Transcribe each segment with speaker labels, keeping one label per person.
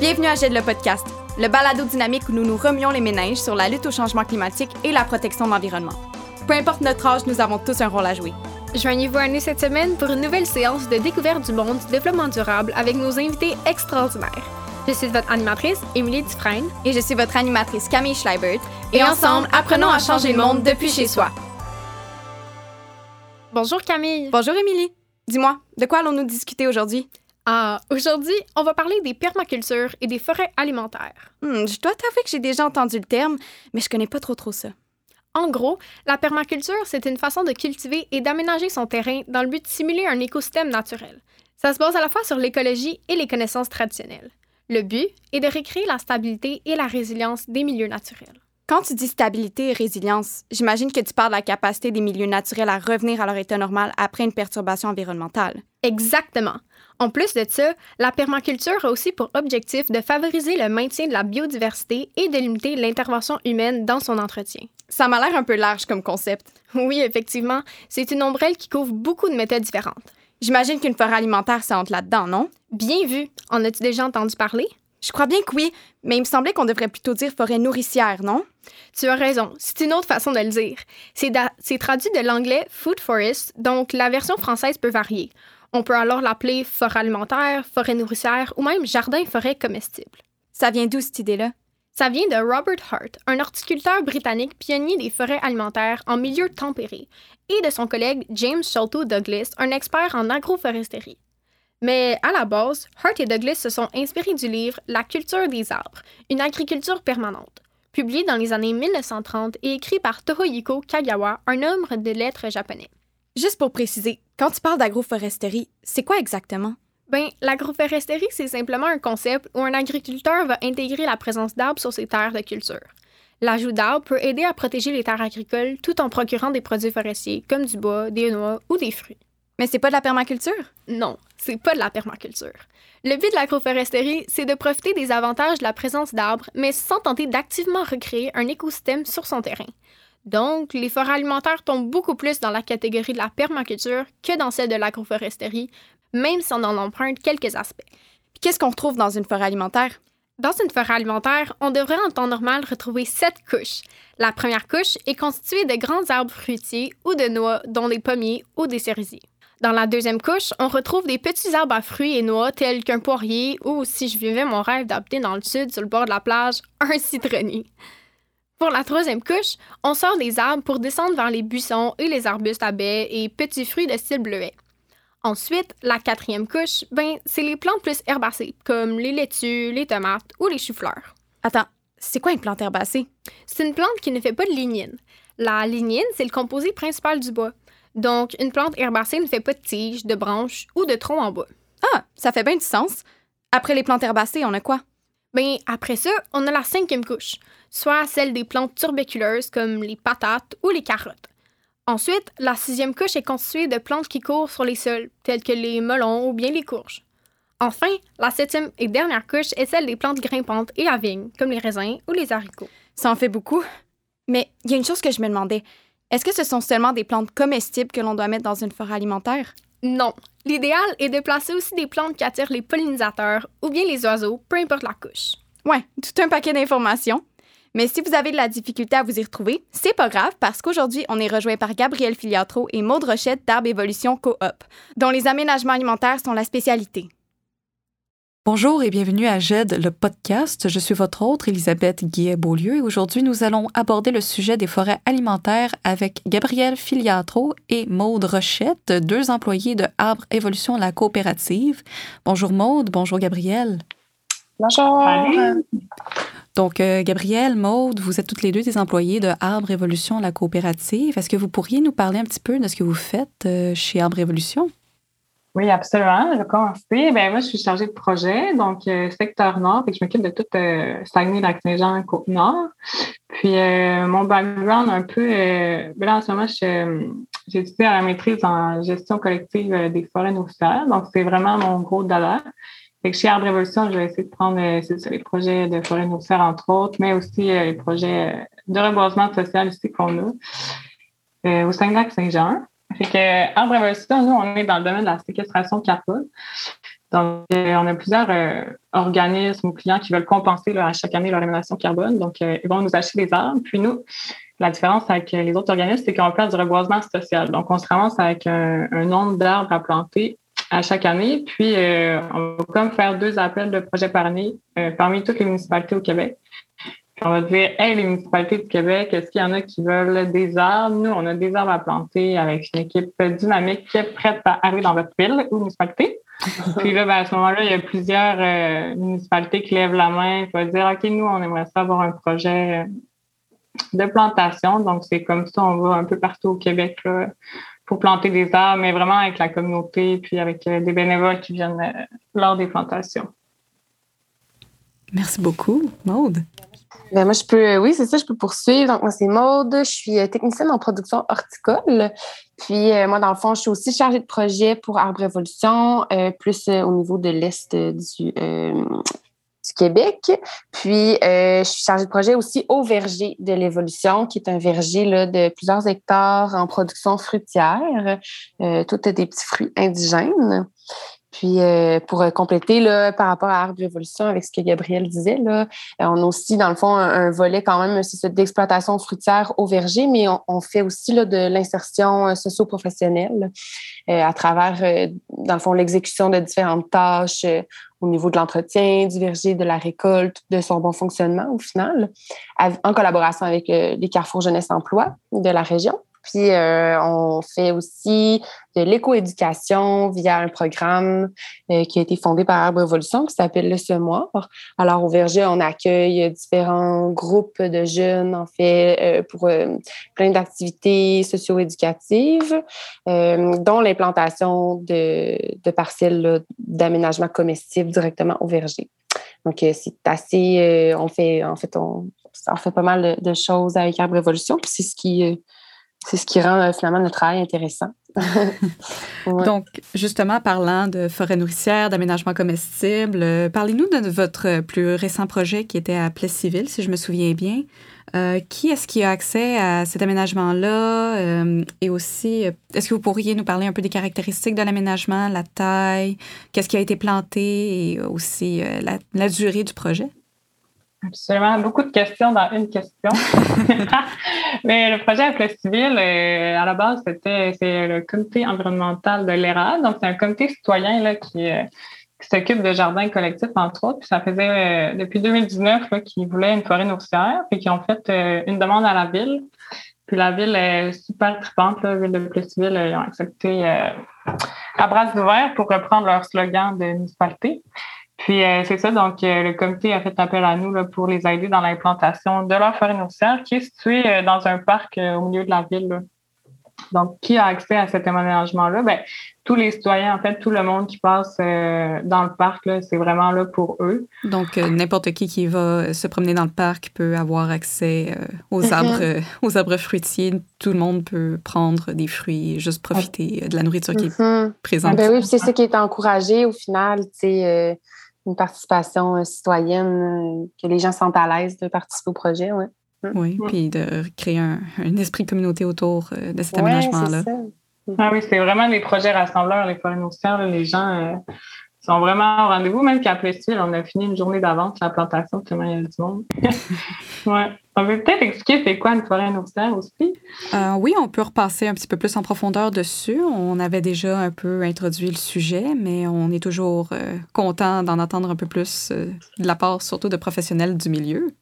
Speaker 1: Bienvenue à GED le podcast, le balado dynamique où nous nous remuons les méninges sur la lutte au changement climatique et la protection de l'environnement. Peu importe notre âge, nous avons tous un rôle à jouer.
Speaker 2: Joignez-vous à nous cette semaine pour une nouvelle séance de découverte du monde du développement durable avec nos invités extraordinaires. Je suis votre animatrice, Émilie Dufresne.
Speaker 1: Et je suis votre animatrice, Camille Schleibert. Et ensemble, apprenons à changer le monde depuis chez soi.
Speaker 2: Bonjour Camille.
Speaker 1: Bonjour Émilie. Dis-moi, de quoi allons-nous discuter aujourd'hui?
Speaker 2: Ah, aujourd'hui, on va parler des permacultures et des forêts alimentaires.
Speaker 1: Hmm, je dois t'avouer que j'ai déjà entendu le terme, mais je connais pas trop trop ça.
Speaker 2: En gros, la permaculture, c'est une façon de cultiver et d'aménager son terrain dans le but de simuler un écosystème naturel. Ça se base à la fois sur l'écologie et les connaissances traditionnelles. Le but est de recréer la stabilité et la résilience des milieux naturels.
Speaker 1: Quand tu dis stabilité et résilience, j'imagine que tu parles de la capacité des milieux naturels à revenir à leur état normal après une perturbation environnementale.
Speaker 2: Exactement. En plus de ça, la permaculture a aussi pour objectif de favoriser le maintien de la biodiversité et de limiter l'intervention humaine dans son entretien.
Speaker 1: Ça m'a l'air un peu large comme concept.
Speaker 2: Oui, effectivement, c'est une ombrelle qui couvre beaucoup de méthodes différentes.
Speaker 1: J'imagine qu'une forêt alimentaire, ça entre là-dedans, non?
Speaker 2: Bien vu. En as-tu déjà entendu parler?
Speaker 1: Je crois bien que oui, mais il me semblait qu'on devrait plutôt dire forêt nourricière, non?
Speaker 2: Tu as raison, c'est une autre façon de le dire. C'est traduit de l'anglais food forest, donc la version française peut varier. On peut alors l'appeler forêt alimentaire, forêt nourricière ou même jardin-forêt comestible.
Speaker 1: Ça vient d'où cette idée-là?
Speaker 2: Ça vient de Robert Hart, un horticulteur britannique pionnier des forêts alimentaires en milieu tempéré, et de son collègue James Sholto Douglas, un expert en agroforesterie. Mais à la base, Hart et Douglas se sont inspirés du livre La culture des arbres, une agriculture permanente, publié dans les années 1930 et écrit par Tohoyuko Kagawa, un homme de lettres japonais.
Speaker 1: Juste pour préciser, quand tu parles d'agroforesterie, c'est quoi exactement?
Speaker 2: Ben, l'agroforesterie, c'est simplement un concept où un agriculteur va intégrer la présence d'arbres sur ses terres de culture. L'ajout d'arbres peut aider à protéger les terres agricoles tout en procurant des produits forestiers comme du bois, des noix ou des fruits.
Speaker 1: Mais c'est pas de la permaculture?
Speaker 2: Non, c'est pas de la permaculture. Le but de l'agroforesterie, c'est de profiter des avantages de la présence d'arbres, mais sans tenter d'activement recréer un écosystème sur son terrain. Donc, les forêts alimentaires tombent beaucoup plus dans la catégorie de la permaculture que dans celle de l'agroforesterie, même si on en emprunte quelques aspects.
Speaker 1: Qu'est-ce qu'on retrouve dans une forêt alimentaire?
Speaker 2: Dans une forêt alimentaire, on devrait en temps normal retrouver sept couches. La première couche est constituée de grands arbres fruitiers ou de noix, dont des pommiers ou des cerisiers. Dans la deuxième couche, on retrouve des petits arbres à fruits et noix tels qu'un poirier ou, si je vivais mon rêve d'habiter dans le sud sur le bord de la plage, un citronnier. Pour la troisième couche, on sort des arbres pour descendre vers les buissons et les arbustes à baies et petits fruits de style bleuet. Ensuite, la quatrième couche, ben, c'est les plantes plus herbacées, comme les laitues, les tomates ou les choux-fleurs.
Speaker 1: Attends, c'est quoi une plante herbacée?
Speaker 2: C'est une plante qui ne fait pas de lignine. La lignine, c'est le composé principal du bois. Donc, une plante herbacée ne fait pas de tiges, de branches ou de troncs en bois.
Speaker 1: Ah, ça fait bien du sens. Après les plantes herbacées, on a quoi?
Speaker 2: Bien, après ça, on a la cinquième couche, soit celle des plantes turbéculeuses comme les patates ou les carottes. Ensuite, la sixième couche est constituée de plantes qui courent sur les sols, telles que les melons ou bien les courges. Enfin, la septième et dernière couche est celle des plantes grimpantes et à vigne, comme les raisins ou les haricots.
Speaker 1: Ça en fait beaucoup. Mais il y a une chose que je me demandais. Est-ce que ce sont seulement des plantes comestibles que l'on doit mettre dans une forêt alimentaire?
Speaker 2: Non. L'idéal est de placer aussi des plantes qui attirent les pollinisateurs ou bien les oiseaux, peu importe la couche.
Speaker 1: Ouais, tout un paquet d'informations. Mais si vous avez de la difficulté à vous y retrouver, c'est pas grave parce qu'aujourd'hui, on est rejoint par Gabriel Filiatro et Maude Rochette d'Arbre Évolution Coop, dont les aménagements alimentaires sont la spécialité.
Speaker 3: Bonjour et bienvenue à GED, le podcast. Je suis votre autre, Elisabeth Guillet-Beaulieu, et aujourd'hui, nous allons aborder le sujet des forêts alimentaires avec Gabriel Filiatro et Maude Rochette, deux employés de Arbre Évolution la coopérative. Bonjour Maude, bonjour Gabriel.
Speaker 4: Bonjour.
Speaker 3: Donc, euh, Gabriel, Maude, vous êtes toutes les deux des employés de Arbre Évolution la coopérative. Est-ce que vous pourriez nous parler un petit peu de ce que vous faites euh, chez Arbre Évolution?
Speaker 4: Oui, absolument. Je vais commencer. Ben, moi, je suis chargée de projet, donc euh, secteur nord, et je m'occupe de tout euh, Saguenay-Lac-Saint-Jean, Côte-Nord. Puis euh, mon background un peu, ben là, en ce moment, j'ai étudié à la maîtrise en gestion collective des forêts nourricières, donc c'est vraiment mon gros dada. Fait que chez Arbre Révolution, je vais essayer de prendre les projets de forêts nourricières, entre autres, mais aussi les projets de reboisement social ici qu'on a au Saguenay-Lac-Saint-Jean. Fait que, en Révolution, nous, on est dans le domaine de la séquestration carbone. Donc, on a plusieurs organismes ou clients qui veulent compenser à chaque année leur émanation carbone. Donc, ils vont nous acheter des arbres. Puis nous, la différence avec les autres organismes, c'est qu'on va faire du reboisement social. Donc, on se ramasse avec un, nombre d'arbres à planter à chaque année. Puis, on va comme faire deux appels de projets par année parmi toutes les municipalités au Québec on va dire, hey, les municipalités du Québec, est-ce qu'il y en a qui veulent des arbres? Nous, on a des arbres à planter avec une équipe dynamique qui est prête à arriver dans votre ville ou municipalité. Puis là, ben, à ce moment-là, il y a plusieurs euh, municipalités qui lèvent la main et vont dire, OK, nous, on aimerait ça avoir un projet de plantation. Donc, c'est comme ça, on va un peu partout au Québec pour planter des arbres, mais vraiment avec la communauté, puis avec euh, des bénévoles qui viennent euh, lors des plantations.
Speaker 3: Merci beaucoup, Maude.
Speaker 5: Ben moi, je peux, euh, oui, c'est ça, je peux poursuivre. Donc, moi, c'est Maude. Je suis technicienne en production horticole. Puis, euh, moi, dans le fond, je suis aussi chargée de projet pour Arbre Évolution, plus au niveau de l'Est du, Québec. Puis, je suis chargée de projet aussi au verger de l'évolution, qui est un verger là, de plusieurs hectares en production fruitière, tout des petits fruits indigènes. Puis euh, pour euh, compléter là, par rapport à Arbre d'évolution avec ce que Gabriel disait, là, euh, on a aussi dans le fond un, volet quand même d'exploitation fruitière au verger, mais on, fait aussi là, de l'insertion socio-professionnelle à travers dans le fond l'exécution de différentes tâches au niveau de l'entretien du verger, de la récolte, de son bon fonctionnement au final, en collaboration avec les Carrefour Jeunesse Emploi de la région. Puis, euh, on fait aussi de l'écoéducation via un programme euh, qui a été fondé par Arbre Évolution qui s'appelle le Semoir. Alors, au Verger, on accueille différents groupes de jeunes, en fait, euh, pour plein d'activités socio-éducatives, dont l'implantation de, parcelles d'aménagement comestible directement au Verger. Donc, c'est assez. on fait, en fait, on, on fait pas mal de, de choses avec Arbre Évolution. Puis, c'est ce qui c'est ce qui rend euh, finalement notre travail intéressant.
Speaker 3: Donc, justement, parlant de forêt nourricière, d'aménagement comestible, euh, parlez-nous de votre plus récent projet qui était à Plessisville, si je me souviens bien. Euh, qui est-ce qui a accès à cet aménagement-là? et aussi, est-ce que vous pourriez nous parler un peu des caractéristiques de l'aménagement, la taille, qu'est-ce qui a été planté? Et aussi la durée du projet?
Speaker 4: Absolument. Beaucoup de questions dans une question. Mais le projet à Civil, euh, à la base, c'était c'est le comité environnemental de l'ERA. Donc, c'est un comité citoyen là, qui, euh, qui s'occupe de jardins collectifs, entre autres. Puis ça faisait euh, depuis 2019 qu'ils voulaient une forêt nourricière, puis qui ont fait une demande à la ville. Puis la ville est super tripante, la ville de Plessisville, ils ont accepté à bras ouverts pour reprendre leur slogan de municipalité. Puis euh, c'est ça, donc euh, le comité a fait appel à nous là, pour les aider dans l'implantation de leur forêt nourricière qui est située euh, dans un parc au milieu de la ville. Donc, qui a accès à cet aménagement-là? Ben, tous les citoyens, en fait, tout le monde qui passe dans le parc, c'est vraiment là pour eux.
Speaker 3: Donc, n'importe qui qui va se promener dans le parc peut avoir accès aux mm-hmm. arbres, aux arbres fruitiers. Tout le monde peut prendre des fruits et juste profiter de la nourriture qui est
Speaker 5: mm-hmm.
Speaker 3: présente.
Speaker 5: Ben oui, c'est ça qui est encouragé au final, tu sais une participation euh, citoyenne, euh, que les gens sont à l'aise de participer au projet. Ouais.
Speaker 3: Mm. Oui, puis de créer un, esprit de communauté autour euh, de cet aménagement-là.
Speaker 4: Ah oui, c'est vraiment des projets rassembleurs, les forêts. Les gens sont vraiment au rendez-vous. Même qu'à Plessis, on a fini une journée d'avance la plantation, tellement il y a du monde. ouais. On peut peut-être expliquer c'est quoi une forêt nourricière aussi?
Speaker 3: Euh, oui, on peut repasser un petit peu plus en profondeur dessus. On avait déjà un peu introduit le sujet, mais on est toujours euh, content d'en entendre un peu plus euh, de la part surtout de professionnels du milieu.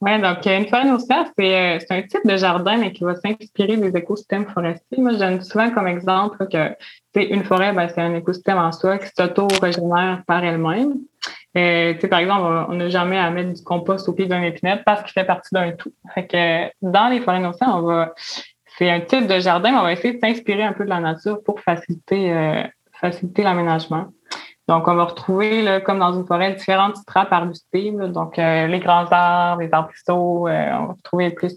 Speaker 4: Oui, donc une forêt nourricière, c'est un type de jardin, mais qui va s'inspirer des écosystèmes forestiers. Moi, je donne souvent comme exemple que une forêt, ben, c'est un écosystème en soi qui s'auto-régénère par elle-même. Euh, par exemple, on n'a jamais à mettre du compost au pied d'un épinette parce qu'il fait partie d'un tout. Que dans les forêts nourricières, on va c'est un type de jardin, mais on va essayer de s'inspirer un peu de la nature pour faciliter euh, faciliter l'aménagement. Donc, on va retrouver, là, comme dans une forêt, différentes strates arbustives. Donc, euh, les grands arbres, les arbrisseaux, euh, on va retrouver plus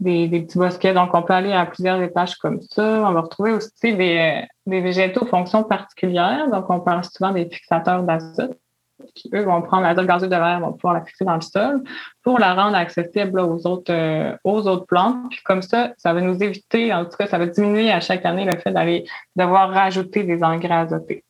Speaker 4: des, petits bosquets. Donc, on peut aller à plusieurs étages comme ça. On va retrouver aussi des, des végétaux aux fonctions particulières. Donc, on parle souvent des fixateurs d'azote qui, eux, vont prendre l'azote gazeux de l'air, vont pouvoir la fixer dans le sol pour la rendre accessible aux autres, euh, aux autres plantes. Puis comme ça, ça va nous éviter, en tout cas, ça va diminuer à chaque année le fait d'aller devoir rajouter des engrais azotés.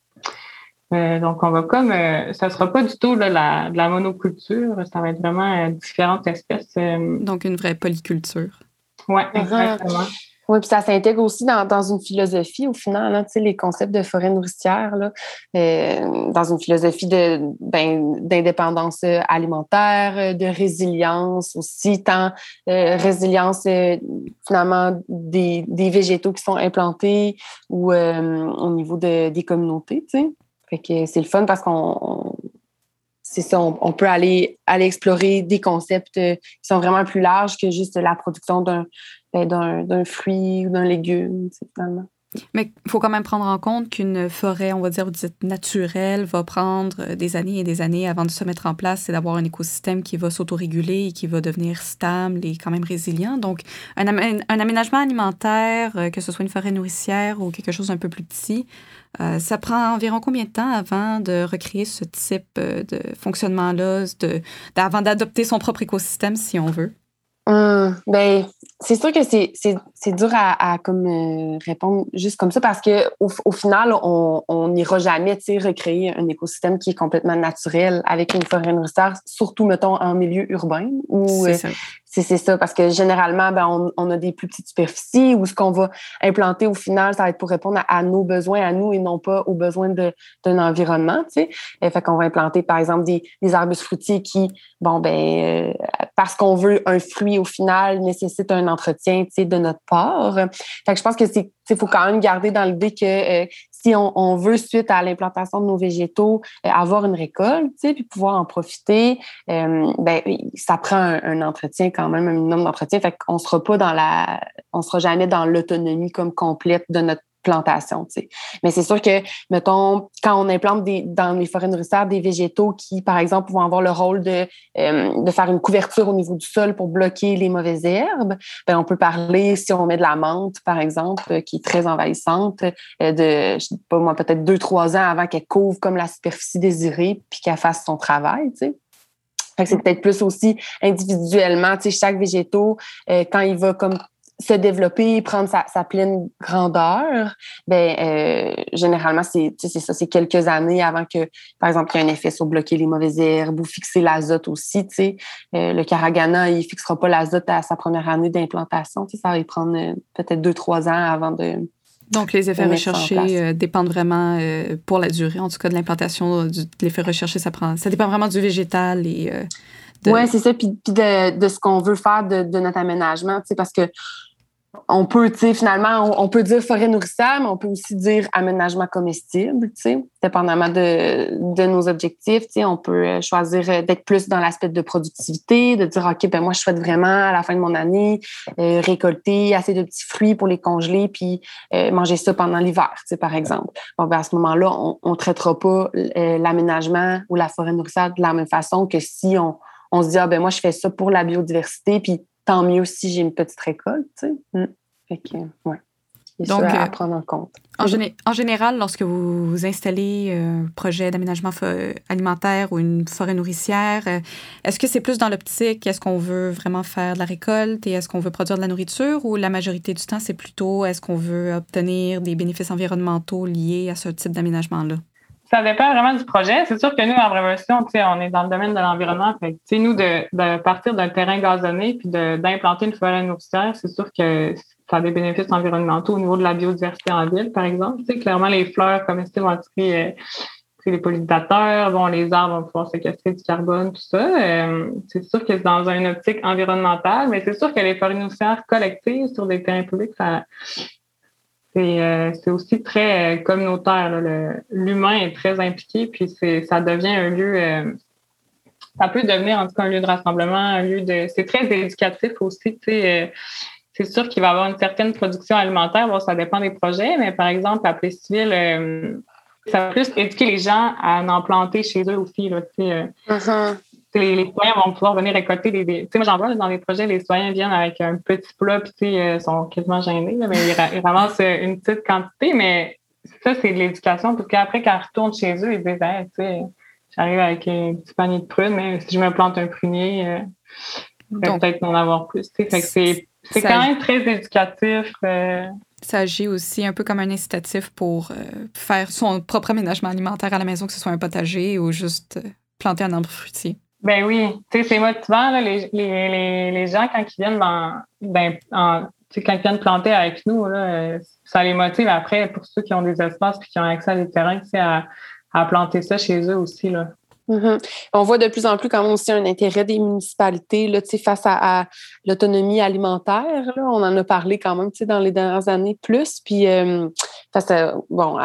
Speaker 4: Euh, donc, on va comme, euh, ça sera pas du tout là, la, de la monoculture, ça va être vraiment euh, différentes espèces.
Speaker 3: Donc, une vraie polyculture.
Speaker 4: Oui, exactement.
Speaker 5: Oui, puis ça s'intègre aussi dans, dans, une philosophie, au final, hein, les concepts de forêt nourricière, là, euh, dans une philosophie de, ben, d'indépendance alimentaire, de résilience aussi, tant euh, résilience finalement des, des, végétaux qui sont implantés ou au niveau de, des communautés. sais. Fait que c'est le fun parce qu'on c'est ça, on, peut aller, aller explorer des concepts euh, qui sont vraiment plus larges que juste la production d'un, ben, fruit ou d'un légume, finalement.
Speaker 3: Mais il faut quand même prendre en compte qu'une forêt, on va dire, naturelle, va prendre euh, des années et des années avant de se mettre en place et d'avoir un écosystème qui va s'autoréguler et qui va devenir stable et quand même résilient. Donc, un, aménagement alimentaire, euh, que ce soit une forêt nourricière ou quelque chose d'un peu plus petit, euh, ça prend environ combien de temps avant de recréer ce type de fonctionnement-là, avant d'adopter son propre écosystème, si on veut?
Speaker 5: Hum, ben, c'est sûr que c'est, dur à, comme, euh, répondre juste comme ça parce qu'au au final, on n'ira jamais recréer un écosystème qui est complètement naturel avec une forêt nourricière, surtout, mettons, en milieu urbain où c'est ça, parce que généralement, ben, on, a des plus petites superficies où ce qu'on va implanter au final, ça va être pour répondre à, nos besoins, à nous, et non pas aux besoins d'un environnement. Tu sais. Fait qu'on va implanter, par exemple, des, des arbustes fruitiers qui, bon, ben, euh, parce qu'on veut un fruit au final, nécessitent un entretien tu sais, de notre part. Fait que je pense que c'est il faut quand même garder dans l'idée que euh, si on, veut, suite à l'implantation de nos végétaux, euh, avoir une récolte, puis pouvoir en profiter, euh, ben, ça prend un, entretien quand même, un minimum d'entretien. Fait qu'on sera pas dans la, on sera jamais dans l'autonomie comme complète de notre Mais c'est sûr que, mettons, quand on implante dans les forêts nourricières des végétaux qui, par exemple, vont avoir le rôle de, euh, de faire une couverture au niveau du sol pour bloquer les mauvaises herbes, ben, on peut parler, si on met de la menthe, par exemple, qui est très envahissante, euh, de, je sais pas moi, peut-être deux, trois ans avant qu'elle couvre comme la superficie désirée puis qu'elle fasse son travail. C'est peut-être plus aussi individuellement, tu chaque végétaux, euh, quand il va comme se développer, prendre sa, pleine grandeur, ben euh, généralement c'est c'est ça, c'est quelques années avant que, par exemple, il y ait un effet sur bloquer les mauvaises herbes ou fixer l'azote aussi. Tu sais, euh, le caragana, il fixera pas l'azote à sa première année d'implantation. Tu sais, ça va y prendre euh, peut-être deux trois ans avant de
Speaker 3: donc, les effets recherchés dépendent vraiment, pour la durée, en tout cas, de l'implantation de l'effet recherché, ça prend, ça dépend vraiment du végétal et.
Speaker 5: Oui, c'est ça, puis, de, de, ce qu'on veut faire de, de notre aménagement, tu sais, parce que on peut, tu sais, finalement, on, peut dire forêt nourricière, mais on peut aussi dire aménagement comestible, tu sais, dépendamment de, nos objectifs. Tu on peut euh, choisir euh, d'être plus dans l'aspect de productivité, de dire, OK, ben moi, je souhaite vraiment, à la fin de mon année, euh, récolter assez de petits fruits pour les congeler, puis manger ça pendant l'hiver, par exemple. Bon, ben à ce moment-là, on ne traitera pas l'aménagement ou la forêt nourricière de la même façon que si on, on se dit, ah, ben moi, je fais ça pour la biodiversité, tant mieux si j'ai une petite récolte, tu sais. Mm. Fait que, ouais. Donc, à euh, prendre en compte.
Speaker 3: En, général, lorsque vous, installez un projet d'aménagement alimentaire ou une forêt nourricière, euh, est-ce que c'est plus dans l'optique, est-ce qu'on veut vraiment faire de la récolte et est-ce qu'on veut produire de la nourriture ou la majorité du temps, c'est plutôt est-ce qu'on veut obtenir des bénéfices environnementaux liés à ce type d'aménagement-là?
Speaker 4: Ça dépend vraiment du projet. C'est sûr que nous, en révolution, on est dans le domaine de l'environnement. Nous, de, de partir d'un terrain gazonné puis d'implanter une forêt nourricière, c'est sûr que ça a des bénéfices environnementaux au niveau de la biodiversité en ville, par exemple. sais, clairement, les fleurs comestibles vont attirer euh, les pollinisateurs, bon, les arbres vont pouvoir séquestrer du carbone, tout ça. Euh, c'est sûr que c'est dans une optique environnementale, mais c'est sûr que les forêts nourricières collectives sur des terrains publics, ça, c'est aussi très euh, communautaire. L'humain est très impliqué, puis ça devient un lieu. Euh, ça peut devenir en tout cas un lieu de rassemblement, un lieu de. C'est très éducatif aussi. c'est sûr qu'il va y avoir une certaine production alimentaire. Bon, ça dépend des projets, mais par exemple, à Plessisville, ça va plus éduquer les gens à en planter chez eux aussi. Là, uh-huh les, les, citoyens vont pouvoir venir récolter des. Tu sais, moi, j'en vois dans les projets, les citoyens viennent avec un petit plat, puis ils euh, sont quasiment gênés, mais ils, ramassent euh, une petite quantité, mais ça, c'est de l'éducation, parce qu'après, quand ils retournent chez eux, ils disent, tu sais, j'arrive avec un petit panier de prunes, mais si je me plante un prunier, euh, je vais peut-être en avoir plus. Tu sais, c'est quand même très éducatif.
Speaker 3: ça agit aussi un peu comme un incitatif pour faire son propre aménagement alimentaire à la maison, que ce soit un potager ou juste planter un arbre fruitier.
Speaker 4: Ben oui, tu sais, c'est motivant, là, les, les, les, gens, quand ils viennent dans, ben, quand ils viennent planter avec nous, là, ça les motive après pour ceux qui ont des espaces et qui ont accès à des terrains, à, à planter ça chez eux aussi. Là.
Speaker 5: Mm-hmm. On voit de plus en plus quand même aussi un intérêt des municipalités là, face à, l'autonomie alimentaire. Là. On en a parlé quand même dans les dernières années plus. Puis euh, face à, bon,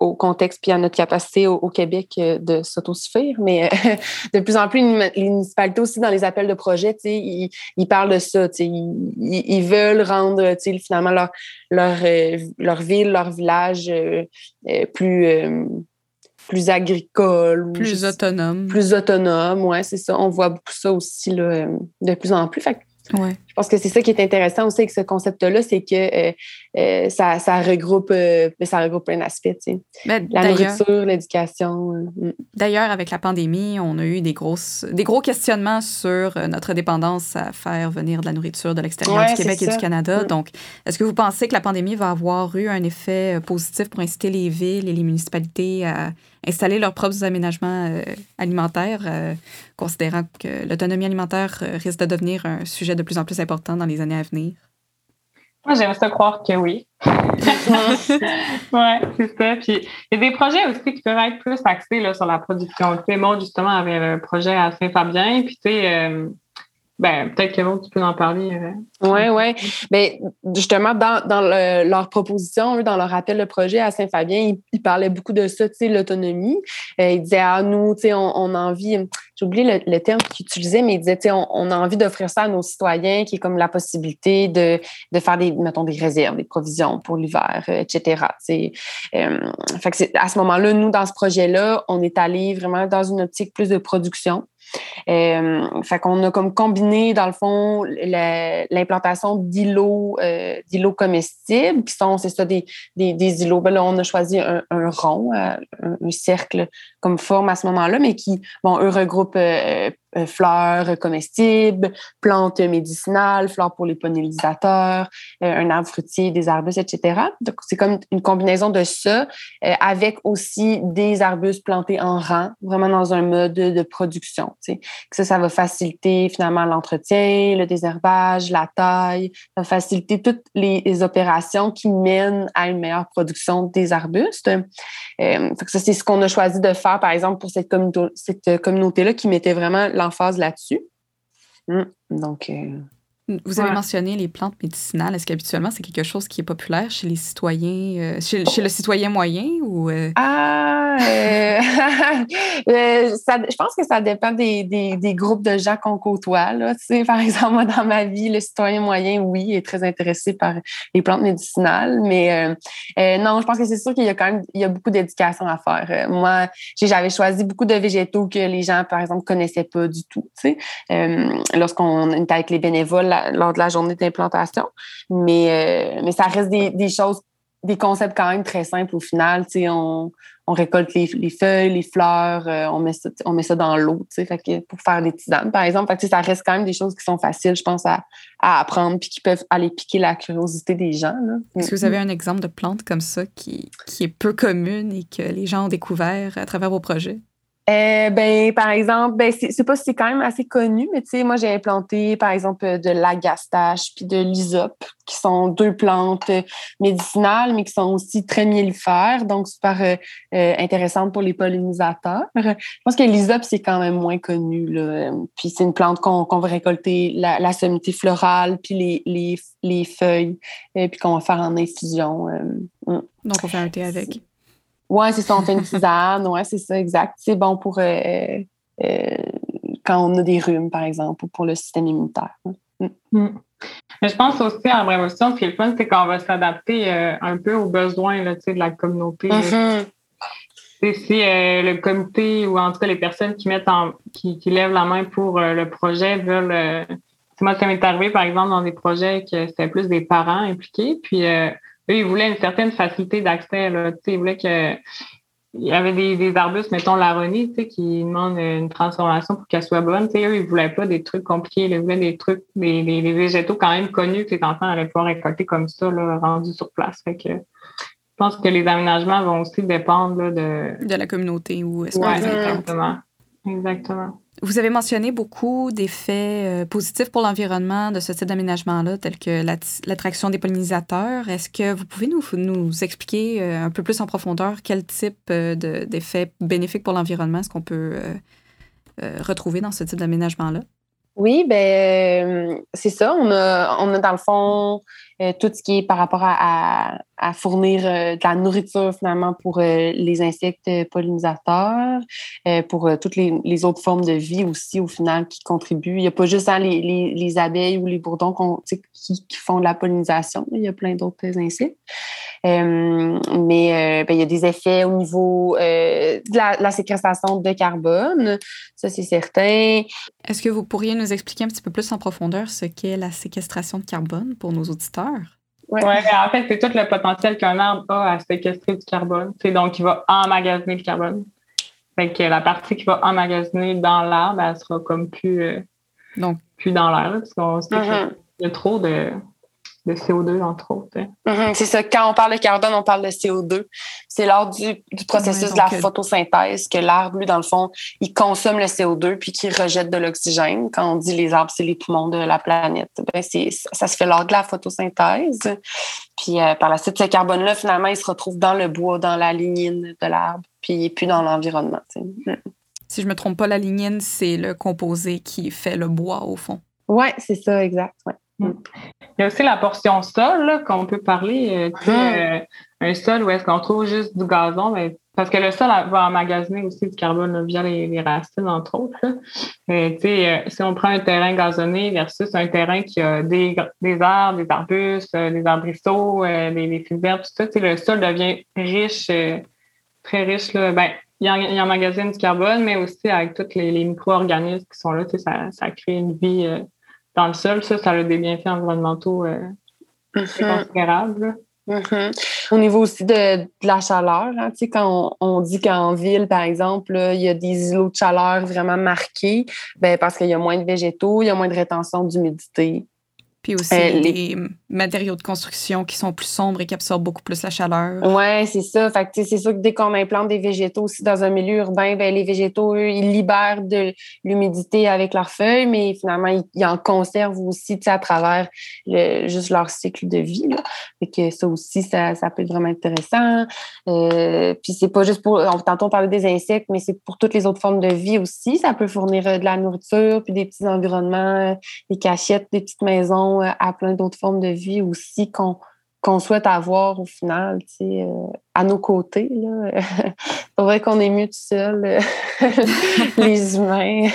Speaker 5: au contexte puis à notre capacité au, Québec euh, de s'autosuffire. Mais euh, de plus en plus, les municipalités aussi dans les appels de projet, ils, ils parlent de ça. Ils, ils, veulent rendre finalement leur, leur, leur ville, leur village plus plus agricole.
Speaker 3: Plus autonome.
Speaker 5: Plus autonome, oui, c'est ça. On voit beaucoup ça aussi là, de plus en plus. Fait
Speaker 3: Ouais.
Speaker 5: Je pense que c'est ça qui est intéressant aussi avec ce concept-là, c'est que euh, euh, ça, ça, regroupe, euh, ça regroupe plein d'aspects. La nourriture, l'éducation.
Speaker 3: Mm. D'ailleurs, avec la pandémie, on a eu des, grosses, des gros questionnements sur notre dépendance à faire venir de la nourriture de l'extérieur du Québec et du Canada. Mm. Donc, est-ce que vous pensez que la pandémie va avoir eu un effet positif pour inciter les villes et les municipalités à installer leurs propres aménagements alimentaires, considérant que l'autonomie alimentaire risque de devenir un sujet de plus en plus important dans les années à venir?
Speaker 4: Moi, j'aime ça croire que oui. oui, c'est ça. Puis il y a des projets aussi qui peuvent être plus axés là, sur la production. Tu sais, moi, justement, avait un projet à Saint-Fabien, puis tu sais, euh, ben, peut-être que tu peux en parler.
Speaker 5: Oui, euh. oui. Mais ben, justement, dans, dans leur proposition, dans leur appel de projet à Saint-Fabien, ils, parlaient beaucoup de ça, tu sais, l'autonomie. Euh, ils disaient, ah, nous, tu sais, on, on, a envie, j'ai oublié le, terme qu'ils utilisaient, mais disaient, tu sais, on, a envie d'offrir ça à nos citoyens, qui est comme la possibilité de, de faire des, mettons, des réserves, des provisions pour l'hiver, euh, etc. fait que à ce moment-là, nous, dans ce projet-là, on est allé vraiment dans une optique plus de production. Euh, fait qu'on a comme combiné, dans le fond, l'implantation d'îlots euh, d'îlots comestibles, qui sont, c'est ça, des, des, îlots. Ben là, on a choisi un, rond, euh, un, cercle comme forme à ce moment-là, mais qui, bon, eux regroupent euh, fleurs comestibles, plantes médicinales, fleurs pour les pollinisateurs, euh, un arbre fruitier, des arbustes, etc. Donc, c'est comme une combinaison de ça euh, avec aussi des arbustes plantés en rang, vraiment dans un mode de production. Ça, ça va faciliter finalement l'entretien, le désherbage, la taille, ça va faciliter toutes les, opérations qui mènent à une meilleure production des arbustes. Euh, ça, c'est ce qu'on a choisi de faire, par exemple, pour cette, communauté, cette communauté-là qui mettait vraiment phase là-dessus. Hum, donc. Euh,
Speaker 3: vous avez mentionné les plantes médicinales. Est-ce qu'habituellement, c'est quelque chose qui est populaire chez les citoyens, euh, chez, le citoyen moyen ou.
Speaker 5: Euh? Ah, je pense que ça dépend des, des, groupes de gens qu'on côtoie. Là. Tu sais, par exemple, moi, dans ma vie, le citoyen moyen, oui, est très intéressé par les plantes médicinales. Mais non, je pense que c'est sûr qu'il y a quand même il y a beaucoup d'éducation à faire. moi, j'avais choisi beaucoup de végétaux que les gens, par exemple, connaissaient pas du tout. Tu sais. Lorsqu'on était avec les bénévoles, lors de la journée d'implantation. Mais, euh, mais ça reste des, choses, des concepts quand même très simples au final. On, on récolte les, feuilles, les fleurs, euh, on, met ça, on met ça dans l'eau pour faire des tisanes, par exemple. ça reste quand même des choses qui sont faciles, je pense, à, apprendre puis qui peuvent aller piquer la curiosité des gens.
Speaker 3: Est-ce que vous avez un exemple de plante comme ça qui, qui est peu commune et que les gens ont découvert à travers vos projets?
Speaker 5: Euh, ben, par exemple, ben, c'est pas si c'est quand même assez connu, mais tu sais, moi, j'ai implanté, par exemple, de l'agastache puis de l'hysope, qui sont deux plantes médicinales, mais qui sont aussi très mellifères, donc super euh, euh, intéressantes pour les pollinisateurs. Je pense que l'hysope, c'est quand même moins connu, là. Puis c'est une plante qu'on va récolter la, la, sommité florale, puis les, les, les feuilles, et puis qu'on va faire en infusion.
Speaker 3: Mm. Donc, on fait un thé avec.
Speaker 5: Oui, c'est ça, on fait une tisane. Oui, c'est ça, exact. C'est bon pour euh, euh, quand on a des rhumes, par exemple, ou pour le système immunitaire.
Speaker 4: Mm. Mm. Mais je pense aussi à la révolution, ce qui est le fun, c'est qu'on va s'adapter euh, un peu aux besoins là, de la communauté. Mm-hmm. Si le comité ou en tout cas les personnes qui mettent en, qui, qui lèvent la main pour le projet veulent. moi, ça m'est arrivé, par exemple, dans des projets que c'était plus des parents impliqués. Puis eux, ils voulaient une certaine facilité d'accès. Ils voulaient que il y avait des, des arbustes, mettons l'aronie, tu sais, qui demandent une transformation pour qu'elle soit bonne. Tu sais, eux, ils voulaient pas des trucs compliqués, ils voulaient des trucs, des, des, végétaux quand même connus que les enfants allaient pouvoir récolter comme ça, là, rendus sur place. Fait que je pense que les aménagements vont aussi dépendre là, de...
Speaker 3: De la communauté ou est-ce
Speaker 4: ouais, exactement. Exactement.
Speaker 3: Vous avez mentionné beaucoup d'effets euh, positifs pour l'environnement de ce type d'aménagement-là, tels que l'attraction des pollinisateurs. Est-ce que vous pouvez nous, expliquer euh, un peu plus en profondeur quel type euh, d'effets bénéfiques pour l'environnement est-ce qu'on peut retrouver dans ce type d'aménagement-là?
Speaker 5: Oui, ben c'est ça. On a, on a dans le fond tout ce qui est par rapport à, fournir euh, de la nourriture finalement pour euh, les insectes pollinisateurs, pour toutes les, autres formes de vie aussi au final qui contribuent. Il n'y a pas juste hein, les, les, les, abeilles ou les bourdons qui, font de la pollinisation, il y a plein d'autres insectes. mais ben, il y a des effets au niveau de la, la, séquestration de carbone, ça c'est certain.
Speaker 3: Est-ce que vous pourriez nous expliquer un petit peu plus en profondeur ce qu'est la séquestration de carbone pour nos auditeurs?
Speaker 4: Oui, ouais, en fait, c'est tout le potentiel qu'un arbre a à séquestrer du carbone. Donc, il va emmagasiner le carbone. Fait que la partie qui va emmagasiner dans l'arbre, elle sera comme plus, euh, donc, plus dans l'air. Parce qu'on sait mm-hmm. qu'il y a trop de, de CO2, entre autres. Hein.
Speaker 5: Mm-hmm. c'est ça. Quand on parle de carbone, on parle de CO2. C'est lors du, processus de la euh, photosynthèse que l'arbre, lui, dans le fond, il consomme le CO2 puis qu'il rejette de l'oxygène. Quand on dit les arbres, c'est les poumons de la planète, ben ça se fait lors de la photosynthèse. Puis euh, par la suite, ce carbone-là, finalement, il se retrouve dans le bois, dans la lignine de l'arbre, puis il n'est plus dans l'environnement. Mm.
Speaker 3: Si je me trompe pas, la lignine, c'est le composé qui fait le bois, au fond.
Speaker 5: Oui, c'est ça, exact. Ouais.
Speaker 4: Mm. Il y a aussi la portion sol qu'on peut parler. Euh, ah. euh, un sol où est-ce qu'on trouve juste du gazon, mais, parce que le sol va emmagasiner aussi du carbone via les, racines, entre autres. Euh, si on prend un terrain gazonné versus un terrain qui a des, des arbres, des arbustes, des arbrisseaux, des, des fils verts, tout ça, le sol devient riche, très riche. Là. Ben, il, emmagasine du carbone, mais aussi avec tous les, micro-organismes qui sont là, ça, ça crée une vie dans le sol, ça, ça a des bienfaits environnementaux euh, mm-hmm. considérables.
Speaker 5: Mm-hmm. Au niveau aussi de, la chaleur, hein, quand on, dit qu'en ville, par exemple, il y a des îlots de chaleur vraiment marqués, ben, parce qu'il y a moins de végétaux, il y a moins de rétention d'humidité.
Speaker 3: Puis aussi euh, les... matériaux de construction qui sont plus sombres et qui absorbent beaucoup plus la chaleur.
Speaker 5: Oui, c'est ça. Fait c'est sûr que dès qu'on implante des végétaux aussi dans un milieu urbain, ben, les végétaux, eux, ils libèrent de l'humidité avec leurs feuilles, mais finalement, ils, en conservent aussi à travers juste leur cycle de vie. Là. Fait que ça aussi, ça, ça peut être vraiment intéressant. Euh, puis c'est pas juste pour. Tantôt, on parlait des insectes, mais c'est pour toutes les autres formes de vie aussi. Ça peut fournir euh, de la nourriture, puis des petits environnements, des cachettes, des petites maisons à plein d'autres formes de vie aussi qu'on qu'on souhaite avoir au final, tu sais, euh, à nos côtés. c'est vrai qu'on est mieux tout seul, euh, les humains.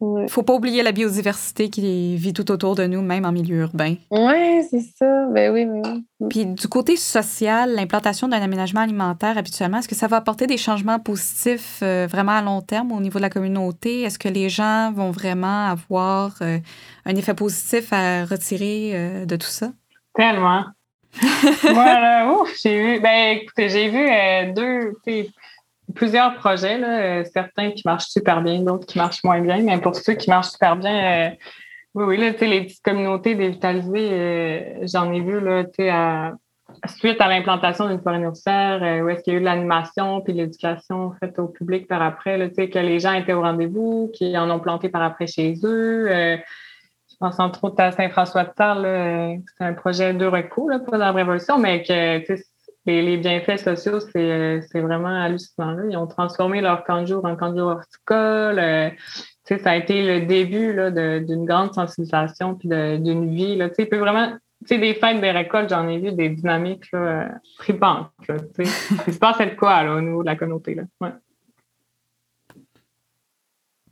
Speaker 3: ne Faut pas oublier la biodiversité qui vit tout autour de nous, même en milieu urbain.
Speaker 5: Oui, c'est ça. Ben oui, oui.
Speaker 3: Puis du côté social, l'implantation d'un aménagement alimentaire, habituellement, est-ce que ça va apporter des changements positifs euh, vraiment à long terme au niveau de la communauté? Est-ce que les gens vont vraiment avoir un effet positif à retirer de tout ça?
Speaker 4: Tellement. voilà, ouf, j'ai vu, ben écoutez, j'ai vu euh, deux, plusieurs projets, là, euh, certains qui marchent super bien, d'autres qui marchent moins bien, mais pour ceux qui marchent super bien, euh, oui, oui, là, les petites communautés dévitalisées, j'en ai vu, là, à, suite à l'implantation d'une forêt nourricière, où est-ce qu'il y a eu de l'animation puis l'éducation faite au public par après, là, que les gens étaient au rendez-vous, qui en ont planté par après chez eux, pense entre autres à Saint-François de Sales, euh, c'est un projet de recours, là, pas la révolution, mais que les, bienfaits sociaux, euh, c'est vraiment hallucinant. Là. Ils ont transformé leur camp de jour en camp de jour horticole. Euh, ça a été le début d'une grande sensibilisation puis d'une vie. Là. Peut vraiment, des fêtes des récoltes, j'en ai vu des dynamiques là, tripantes. Il se passe de quoi là, au niveau de la communauté. Là? Ouais.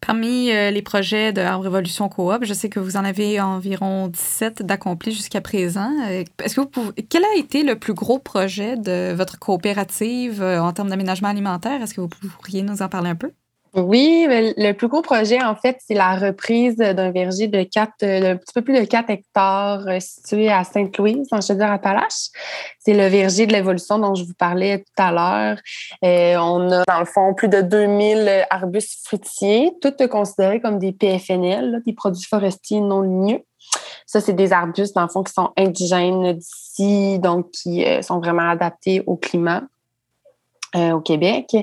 Speaker 3: Parmi euh, les projets de Arbre Révolution Coop, je sais que vous en avez environ 17 d'accomplis jusqu'à présent. Euh, est-ce que vous pouvez... Quel a été le plus gros projet de votre coopérative euh, en termes d'aménagement alimentaire? Est-ce que vous pourriez nous en parler un peu?
Speaker 5: Oui, le plus gros projet, en fait, c'est la reprise d'un verger de 4, un petit peu plus de 4 hectares situé à Sainte-Louise, en Chaudière-Appalaches. C'est le verger de l'évolution dont je vous parlais tout à l'heure. on a, dans le fond, plus de 2000 arbustes fruitiers, toutes considérés comme des PFNL, des produits forestiers non ligneux. Ça, c'est des arbustes, dans le fond, qui sont indigènes d'ici, donc qui euh, sont vraiment adaptés au climat. Euh, au Québec.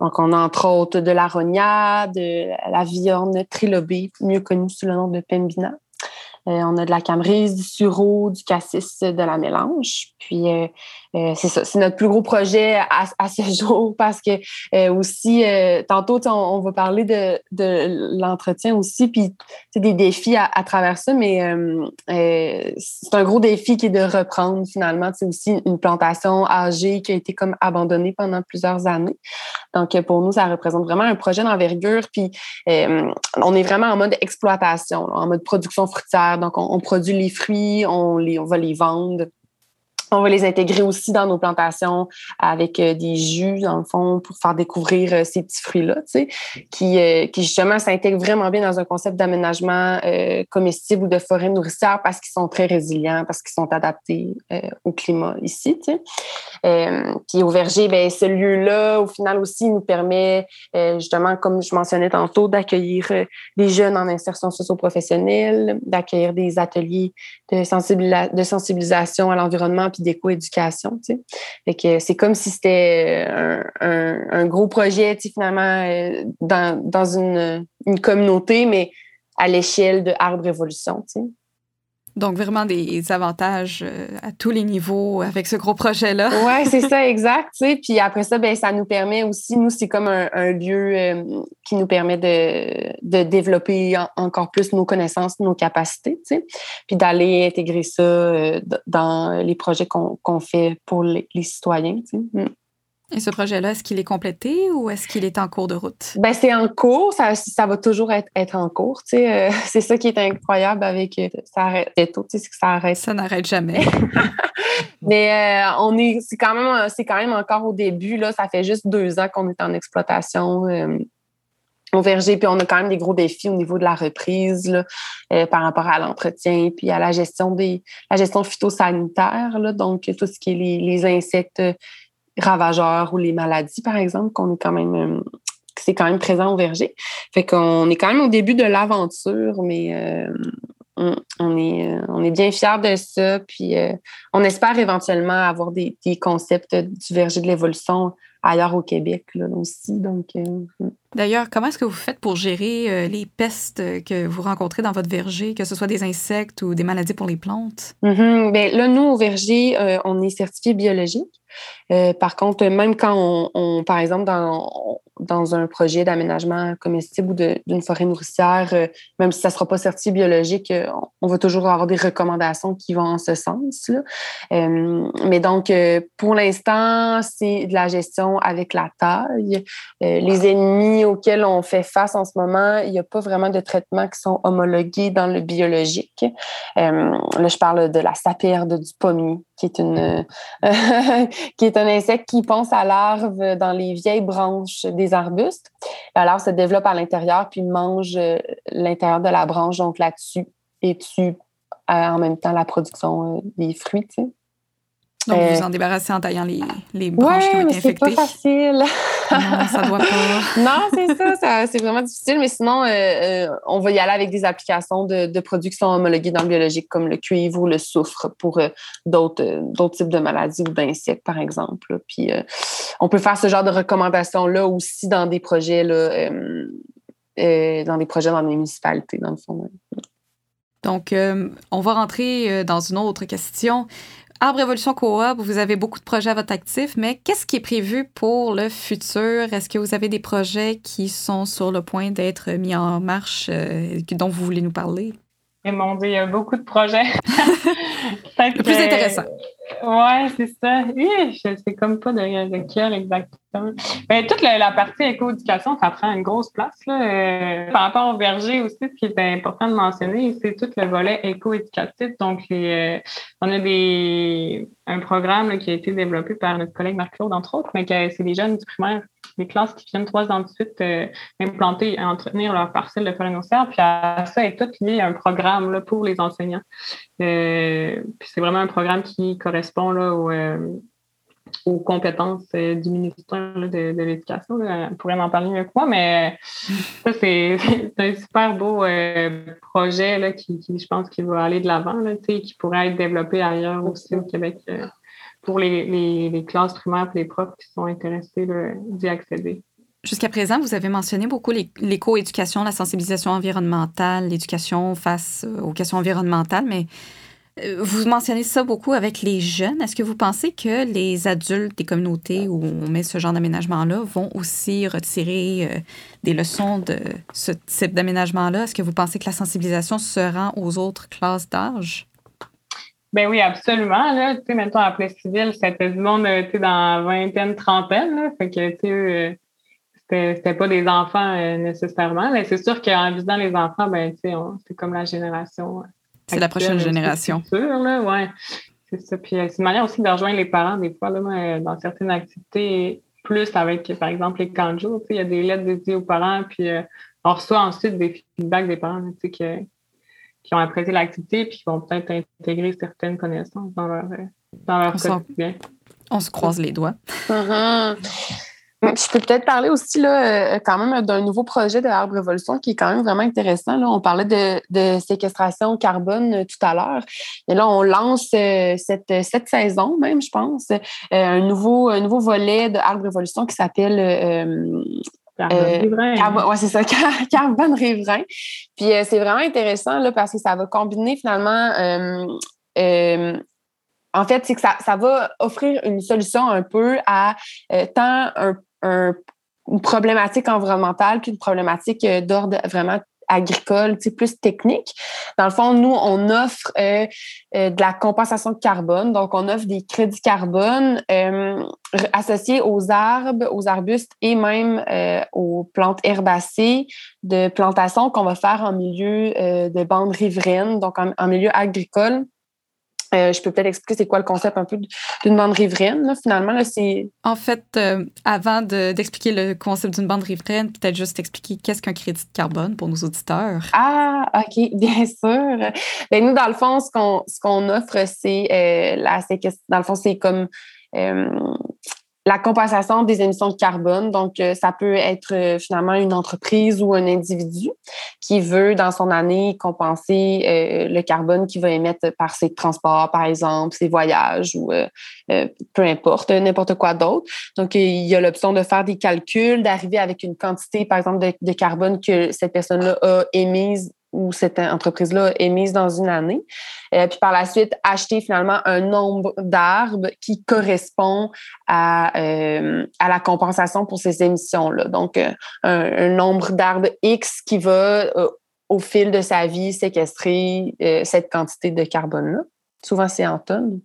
Speaker 5: Donc, on a entre autres de l'aronia, de la viorne trilobée, mieux connue sous le nom de pembina. Euh, on a de la camerise, du sureau, du cassis, de la mélange. Puis, euh, c'est ça, c'est notre plus gros projet à, ce jour parce que euh, aussi, euh, tantôt, on, va parler de, de l'entretien aussi, puis des défis à, à, travers ça, mais c'est un gros défi qui est de reprendre finalement. C'est aussi une plantation âgée qui a été comme abandonnée pendant plusieurs années. Donc, pour nous, ça représente vraiment un projet d'envergure, puis on est vraiment en mode exploitation, en mode production fruitière. Donc, on, on produit les fruits, on, les, on va les vendre on va les intégrer aussi dans nos plantations avec euh, des jus, dans le fond, pour faire découvrir euh, ces petits fruits-là, tu sais, qui, euh, qui justement s'intègrent vraiment bien dans un concept d'aménagement comestible ou de forêt nourricière parce qu'ils sont très résilients, parce qu'ils sont adaptés au climat ici, puis au verger, ben ce lieu-là, au final aussi, nous permet justement, comme je mentionnais tantôt, d'accueillir des jeunes en insertion socio-professionnelle, d'accueillir des ateliers de, de sensibilisation à l'environnement puis d'éco-éducation. Tu sais. c'est comme si c'était euh, un, gros projet, finalement, euh, dans, dans une, une, communauté, mais à l'échelle de Arbre Révolution. Tu sais.
Speaker 3: Donc, vraiment des avantages euh, à tous les niveaux avec ce gros projet-là.
Speaker 5: oui, c'est ça, exact. Puis après ça, ben, ça nous permet aussi, nous, c'est comme un, lieu euh, qui nous permet de, de développer encore plus nos connaissances, nos capacités, puis d'aller intégrer ça euh, dans les projets qu'on fait pour les, citoyens. Mm.
Speaker 3: Et ce projet-là, est-ce qu'il est complété ou est-ce qu'il est en cours de route?
Speaker 5: Ben, c'est en cours. Ça, ça va toujours être, être en cours. Tu sais, euh, c'est ça qui est incroyable avec euh, ça arrête tôt, tu sais, que ça arrête.
Speaker 3: Ça n'arrête jamais.
Speaker 5: Mais euh, on est, c'est quand même, c'est quand même encore au début. Là, ça fait juste deux ans qu'on est en exploitation au verger, puis on a quand même des gros défis au niveau de la reprise là, par rapport à l'entretien, puis à la gestion des, la gestion phytosanitaire. Là, donc tout ce qui est les, les insectes ravageurs ou les maladies, par exemple, qu'on est quand même euh, c'est quand même présent au verger. Fait qu'on est quand même au début de l'aventure, mais euh, on, est, euh, on est bien fiers de ça. Puis on espère éventuellement avoir des, des, concepts du verger de l'évolution ailleurs au Québec là, aussi. Donc,
Speaker 3: mm. D'ailleurs, comment est-ce que vous faites pour gérer les pestes que vous rencontrez dans votre verger, que ce soit des insectes ou des maladies pour les plantes?
Speaker 5: Mm-hmm. Bien, là, nous, au verger, on est certifié biologique. Euh, par contre, même quand on, par exemple, dans, dans un projet d'aménagement comestible ou d'une forêt nourricière, euh, même si ça ne sera pas certifié biologique, euh, on va toujours avoir des recommandations qui vont en ce sens. Là. mais donc, pour l'instant, c'est de la gestion avec la taille. les ennemis auxquels on fait face en ce moment, il n'y a pas vraiment de traitements qui sont homologués dans le biologique. là, je parle de la saperde du pommier, qui est une qui est un insecte qui ponce à larve dans les vieilles branches des arbustes. La larve se développe à l'intérieur puis mange euh, l'intérieur de la branche, donc là-dessus, et tue euh, en même temps la production euh, des fruits.
Speaker 3: Donc, vous vous en débarrassez en taillant les, les branches qui ont été infectées.
Speaker 5: c'est pas facile.
Speaker 3: non, ça doit pas.
Speaker 5: non, c'est ça, c'est vraiment difficile. Mais sinon, euh, euh, on va y aller avec des applications de, de, produits qui sont homologués dans le biologique, comme le cuivre ou le soufre pour euh, d'autres, d'autres types de maladies ou d'insectes, par exemple. Puis, on peut faire ce genre de recommandations-là aussi dans des projets, là, dans des projets dans les municipalités, dans le fond.
Speaker 3: Donc, on va rentrer dans une autre question. Arbre Évolution Coop, vous avez beaucoup de projets à votre actif, mais qu'est-ce qui est prévu pour le futur? Est-ce que vous avez des projets qui sont sur le point d'être mis en marche, euh, dont vous voulez nous parler?
Speaker 4: Et mon Dieu, il y a beaucoup de projets.
Speaker 3: le plus intéressant.
Speaker 4: Ouais, c'est ça. Oui, je sais comme pas de, de quel exactement. Mais toute la, partie éco-éducation, ça prend une grosse place. Là. Euh, par rapport au verger aussi, ce qui est important de mentionner, c'est tout le volet éco-éducatif. Donc, euh, on a des un programme qui a été développé par notre collègue Marc-Claude, entre autres, mais c'est des jeunes du primaire des classes qui viennent trois ans de suite euh, implanter et entretenir leur parcelle de forêt Puis à ça est tout lié à un programme là, pour les enseignants. Euh, c'est vraiment un programme qui correspond là, euh, aux compétences du ministère de, l'éducation. On pourrait en parler mieux que moi, mais ça, c'est un super beau projet là, qui, je pense, qui va aller de l'avant, qui pourrait être développé ailleurs aussi au Québec pour les, classes primaires et les profs qui sont intéressés d'y accéder.
Speaker 3: Jusqu'à présent, vous avez mentionné beaucoup l'éco-éducation, la sensibilisation environnementale, l'éducation face euh, aux questions environnementales, mais euh, vous mentionnez ça beaucoup avec les jeunes. Est-ce que vous pensez que les adultes des communautés où on met ce genre d'aménagement-là vont aussi retirer euh, des leçons de ce type d'aménagement-là? Est-ce que vous pensez que la sensibilisation se rend aux autres classes d'âge?
Speaker 4: Ben oui, absolument. Là, tu sais, mettons, à Plessisville, c'était du monde, dans vingtaine, trentaine, là. Fait que, tu sais, c'était, pas des enfants euh, nécessairement. Mais c'est sûr qu'en visant les enfants, ben, tu sais, c'est comme la génération. Euh,
Speaker 3: c'est la prochaine génération.
Speaker 4: C'est sûr, là, ouais. C'est ça. Puis c'est une manière aussi de rejoindre les parents, des fois, là, dans certaines activités, plus avec, par exemple, les camps tu sais, il y a des lettres dédiées aux parents, puis on reçoit ensuite des feedbacks des parents, tu sais, que qui ont apprécié l'activité puis qui vont peut-être intégrer certaines connaissances dans leur, euh, dans leur quotidien.
Speaker 3: On se croise les doigts.
Speaker 5: Je peux peut-être parler aussi là, euh, quand même d'un nouveau projet de Arbre Révolution qui est quand même vraiment intéressant. Là. On parlait de, de séquestration carbone euh, tout à l'heure. Et là, on lance cette, cette saison même, je pense, un, nouveau, un nouveau volet de Arbre Révolution qui s'appelle
Speaker 4: Carbone
Speaker 5: euh, c'est ça, carbone riverain. Puis euh, c'est vraiment intéressant là, parce que ça va combiner finalement. Euh, en fait, c'est que ça, ça, va offrir une solution un peu à tant un, une problématique environnementale qu'une problématique d'ordre vraiment agricole, plus technique. Dans le fond, nous, on offre euh, euh, de la compensation de carbone. Donc, on offre des crédits carbone euh, associés aux arbres, aux arbustes et même aux plantes herbacées de plantation qu'on va faire en milieu de bande riveraine, donc en milieu agricole. Euh, je peux peut-être expliquer c'est quoi le concept un peu d'une bande riveraine. Finalement, là, c'est.
Speaker 3: En fait, euh, avant d'expliquer le concept d'une bande riveraine, peut-être juste expliquer qu'est-ce qu'un crédit de carbone pour nos auditeurs.
Speaker 5: Ah, OK, bien sûr. Ben, nous, dans le fond, ce qu'on qu'on offre, c'est euh, la Dans le fond, c'est comme la compensation des émissions de carbone. Donc, euh, ça peut être euh, finalement une entreprise ou un individu qui veut, dans son année, compenser euh, le carbone qu'il va émettre par ses transports, par exemple, ses voyages ou peu importe, n'importe quoi d'autre. Donc, il y a l'option de faire des calculs, d'arriver avec une quantité, par exemple, de, de carbone que cette personne-là a émise où cette entreprise-là est mise dans une année. et puis par la suite, acheter finalement un nombre d'arbres qui correspond à, euh, la compensation pour ces émissions-là. Donc, euh, un, nombre d'arbres X qui va, euh, au fil de sa vie, séquestrer cette quantité de carbone-là. Souvent, c'est en tonnes.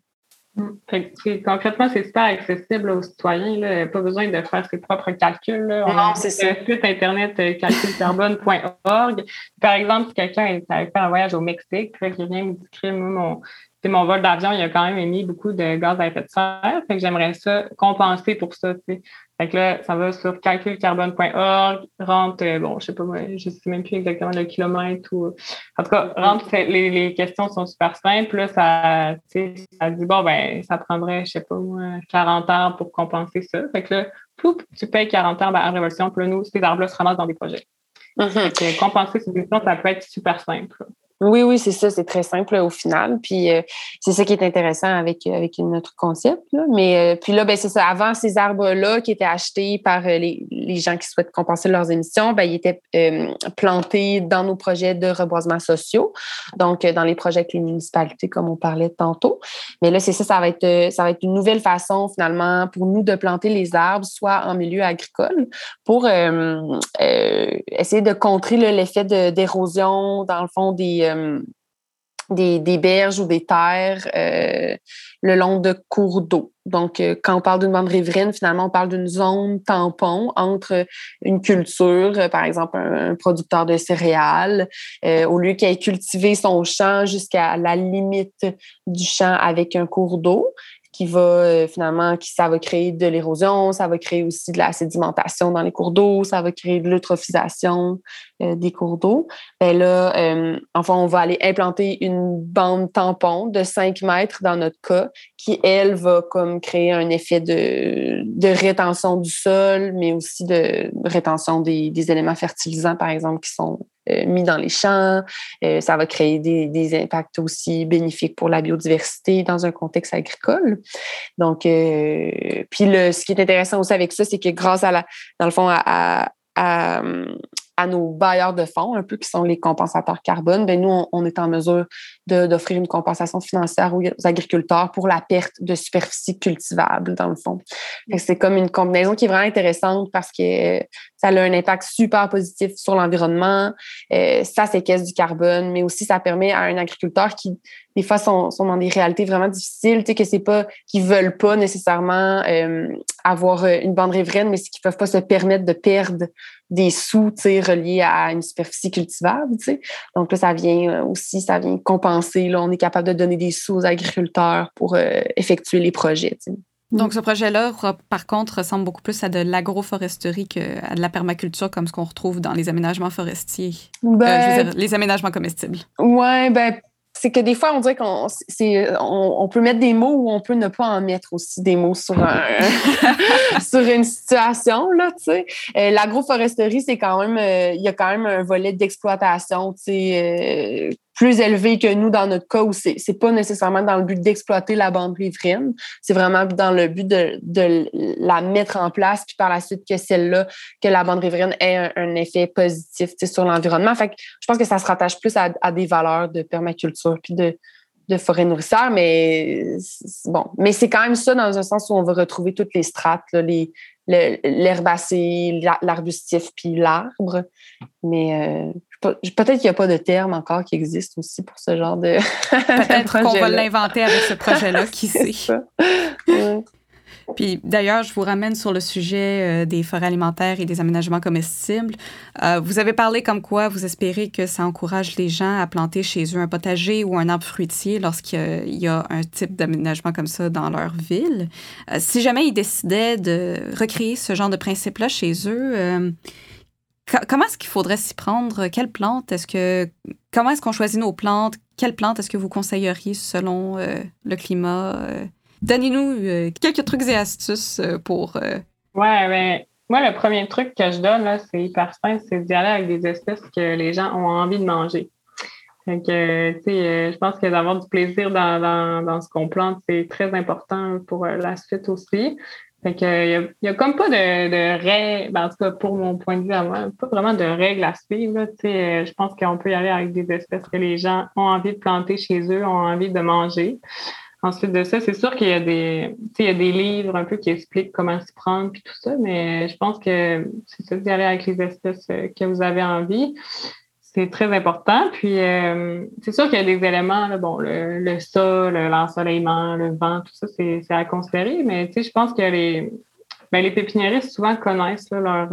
Speaker 4: Concrètement, c'est super accessible aux citoyens. Là. Pas besoin de faire ses propres calculs. Là.
Speaker 5: On c'est
Speaker 4: ça. site internet euh, calculcarbone.org. Par exemple, si quelqu'un est fait un voyage au Mexique, puis qu'il vient me dire mon, mon vol d'avion, il a quand même émis beaucoup de gaz à effet de serre. Fait que j'aimerais ça compenser pour ça. Fait que là, ça va sur calculcarbone.org, rentre, euh, bon, je sais pas, je sais même plus exactement le kilomètre ou. En tout cas, rentre, les, les questions sont super simples. Là, ça, ça dit, bon, ben, ça prendrait, je sais pas, 40 heures pour compenser ça. Fait que là, pouf, tu payes 40 heures à Révolution, puis là, nous, ces arbres-là se ramassent dans des projets. Mm-hmm. compenser ces émissions, ça peut être super simple.
Speaker 5: Oui, oui, c'est ça, c'est très simple au final. Puis euh, c'est ça qui est intéressant avec, avec notre concept. Mais euh, puis là, ben, c'est ça. Avant, ces arbres-là qui étaient achetés par euh, les, les, gens qui souhaitent compenser leurs émissions, ben, ils étaient plantés dans nos projets de reboisement sociaux, donc dans les projets avec les municipalités, comme on parlait tantôt. Mais là, c'est ça, ça va être ça va être une nouvelle façon finalement pour nous de planter les arbres, soit en milieu agricole, pour essayer de contrer l'effet d'érosion, dans le fond, des euh, des, berges ou des terres euh, le long de cours d'eau. Donc, euh, quand on parle d'une bande riveraine, finalement, on parle d'une zone tampon entre une culture, par exemple un, producteur de céréales, au lieu qu'il ait cultivé son champ jusqu'à la limite du champ avec un cours d'eau, qui va euh, finalement, créer de l'érosion, ça va créer aussi de la sédimentation dans les cours d'eau, ça va créer de l'eutrophisation euh, des cours d'eau. Ben là, euh, enfin, on va aller implanter une bande tampon de 5 mètres dans notre cas, qui, elle, va comme créer un effet de, rétention du sol, mais aussi de rétention des, éléments fertilisants, par exemple, qui sont mis dans les champs. Euh, ça va créer des, impacts aussi bénéfiques pour la biodiversité dans un contexte agricole. Donc, euh, puis le, ce qui est intéressant aussi avec ça, c'est que grâce à la, dans le fond, à, à, nos bailleurs de fonds, un peu qui sont les compensateurs carbone, ben nous, on, est en mesure d'offrir une compensation financière aux, agriculteurs pour la perte de superficie cultivable, dans le fond. C'est comme une combinaison qui est vraiment intéressante parce que ça a un impact super positif sur l'environnement, euh, ça séquestre du carbone, mais aussi ça permet à un agriculteur qui, des fois, sont, sont dans des réalités vraiment difficiles, tu sais, que c'est pas qu'ils veulent pas nécessairement euh, avoir une bande riveraine, mais c'est qu'ils peuvent pas se permettre de perdre des sous reliés à une superficie cultivable. Donc là, ça vient euh, aussi, ça vient compenser. Là, on est capable de donner des sous aux agriculteurs pour euh, effectuer les projets.
Speaker 3: Donc, ce projet-là, par contre, ressemble beaucoup plus à de l'agroforesterie qu'à de la permaculture, comme ce qu'on retrouve dans les aménagements forestiers. Euh, ben, les aménagements comestibles.
Speaker 5: Oui, ben, c'est que des fois, on dirait qu'on on, peut mettre des mots ou on peut ne pas en mettre aussi des mots sur, un, sur une situation. Là, euh, l'agroforesterie, c'est quand même, euh, il y a quand même un volet d'exploitation euh, plus élevé que nous dans notre cas où c'est n'est pas nécessairement dans le but d'exploiter la bande riveraine, c'est vraiment dans le but de, de, la mettre en place puis par la suite que celle-là, que la bande riveraine ait un, effet positif sur l'environnement. Fait que je pense que ça se rattache plus à, à des valeurs de permaculture puis de, de forêt nourrisseur, mais bon, mais c'est quand même ça dans un sens où on va retrouver toutes les strates, les l'herbacée, l'arbustif puis l'arbre. Mais euh, peut-être qu'il n'y a pas de terme encore qui existe aussi pour ce genre de.
Speaker 3: peut-être qu'on va l'inventer avec ce projet-là, qui sait? Puis d'ailleurs, je vous ramène sur le sujet euh, des forêts alimentaires et des aménagements comestibles. Euh, vous avez parlé comme quoi vous espérez que ça encourage les gens à planter chez eux un potager ou un arbre fruitier lorsqu'il y a un type d'aménagement comme ça dans leur ville. Euh, si jamais ils décidaient de recréer ce genre de principe-là chez eux, comment est-ce qu'il faudrait s'y prendre? Quelles plantes est-ce que. Comment est-ce qu'on choisit nos plantes? Quelles plantes est-ce que vous conseilleriez selon le climat? Donnez-nous euh, quelques trucs et astuces euh, pour. Euh,
Speaker 4: ouais, ben, moi, le premier truc que je donne, c'est hyper simple, c'est d'y aller avec des espèces que les gens ont envie de manger. Fait que, tu sais, je pense que d'avoir du plaisir dans, dans, dans ce qu'on plante, c'est très important pour la suite aussi. Fait que, il y, a, comme pas de, de règles, ben, en tout cas pour mon point de vue à moi, pas vraiment de règles à suivre. Tu sais, je pense qu'on peut y aller avec des espèces que les gens ont envie de planter chez eux, ont envie de manger. Ensuite de ça, c'est sûr qu'il y a des, il y a des livres un peu qui expliquent comment s'y prendre puis tout ça, mais je pense que c'est ça d'y aller avec les espèces euh, que vous avez envie. C'est très important. Puis euh, c'est sûr qu'il y a des éléments, bon, le, sol, l'ensoleillement, le vent, tout ça, c'est à considérer, mais je pense qu'il y a les, ben, les pépiniéristes souvent connaissent euh,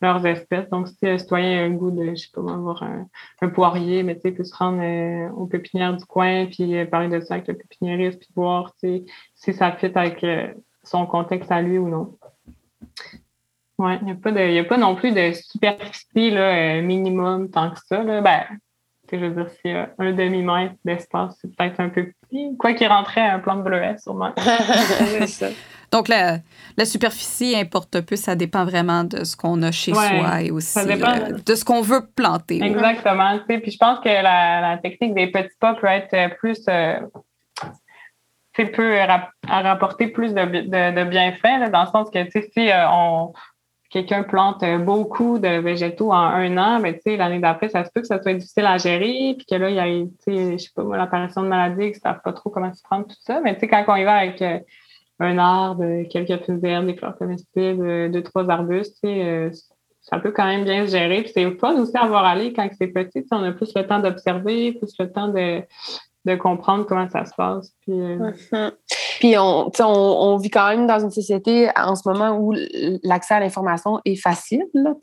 Speaker 4: leurs espèces. Donc, si un citoyen a un goût de, je sais pas, avoir un, poirier, mais tu sais, peut se rendre euh, aux pépinières du coin, puis parler de ça avec le pépiniériste, puis voir si ça fit avec son contexte à lui ou non. Oui, il n'y a, pas non plus de superficie là, minimum tant que ça. Là. Ben, je veux dire, s'il y a un demi-mètre d'espace, c'est peut-être un peu petit. Quoi qu'il rentrait un plan de bleuet, sûrement.
Speaker 3: ça. Donc, la, la, superficie importe peu, ça dépend vraiment de ce qu'on a chez soi et aussi euh, de ce qu'on veut planter.
Speaker 4: Exactement. Puis je pense que la, technique des petits pas peut être plus. Euh, peut rapporter plus de, de, bienfaits, dans le sens que si euh, on, quelqu'un plante beaucoup de végétaux en un an, ben, l'année d'après, ça se peut que ça soit difficile à gérer, puis que là, il y a, je sais pas l'apparition de maladies, que ne savent pas trop comment se prendre, tout ça. Mais quand on y va avec un arbre, quelques feuilles d'herbe, des fleurs comestibles, euh, deux, trois arbustes, euh, ça peut quand même bien se gérer. Puis c'est fun aussi à voir aller quand c'est petit. On a plus le temps d'observer, plus le temps de, de comprendre comment ça se passe. Puis, euh,
Speaker 5: mhm. Puis on, on, on, vit quand même dans une société en ce moment où l'accès à l'information est facile. Là,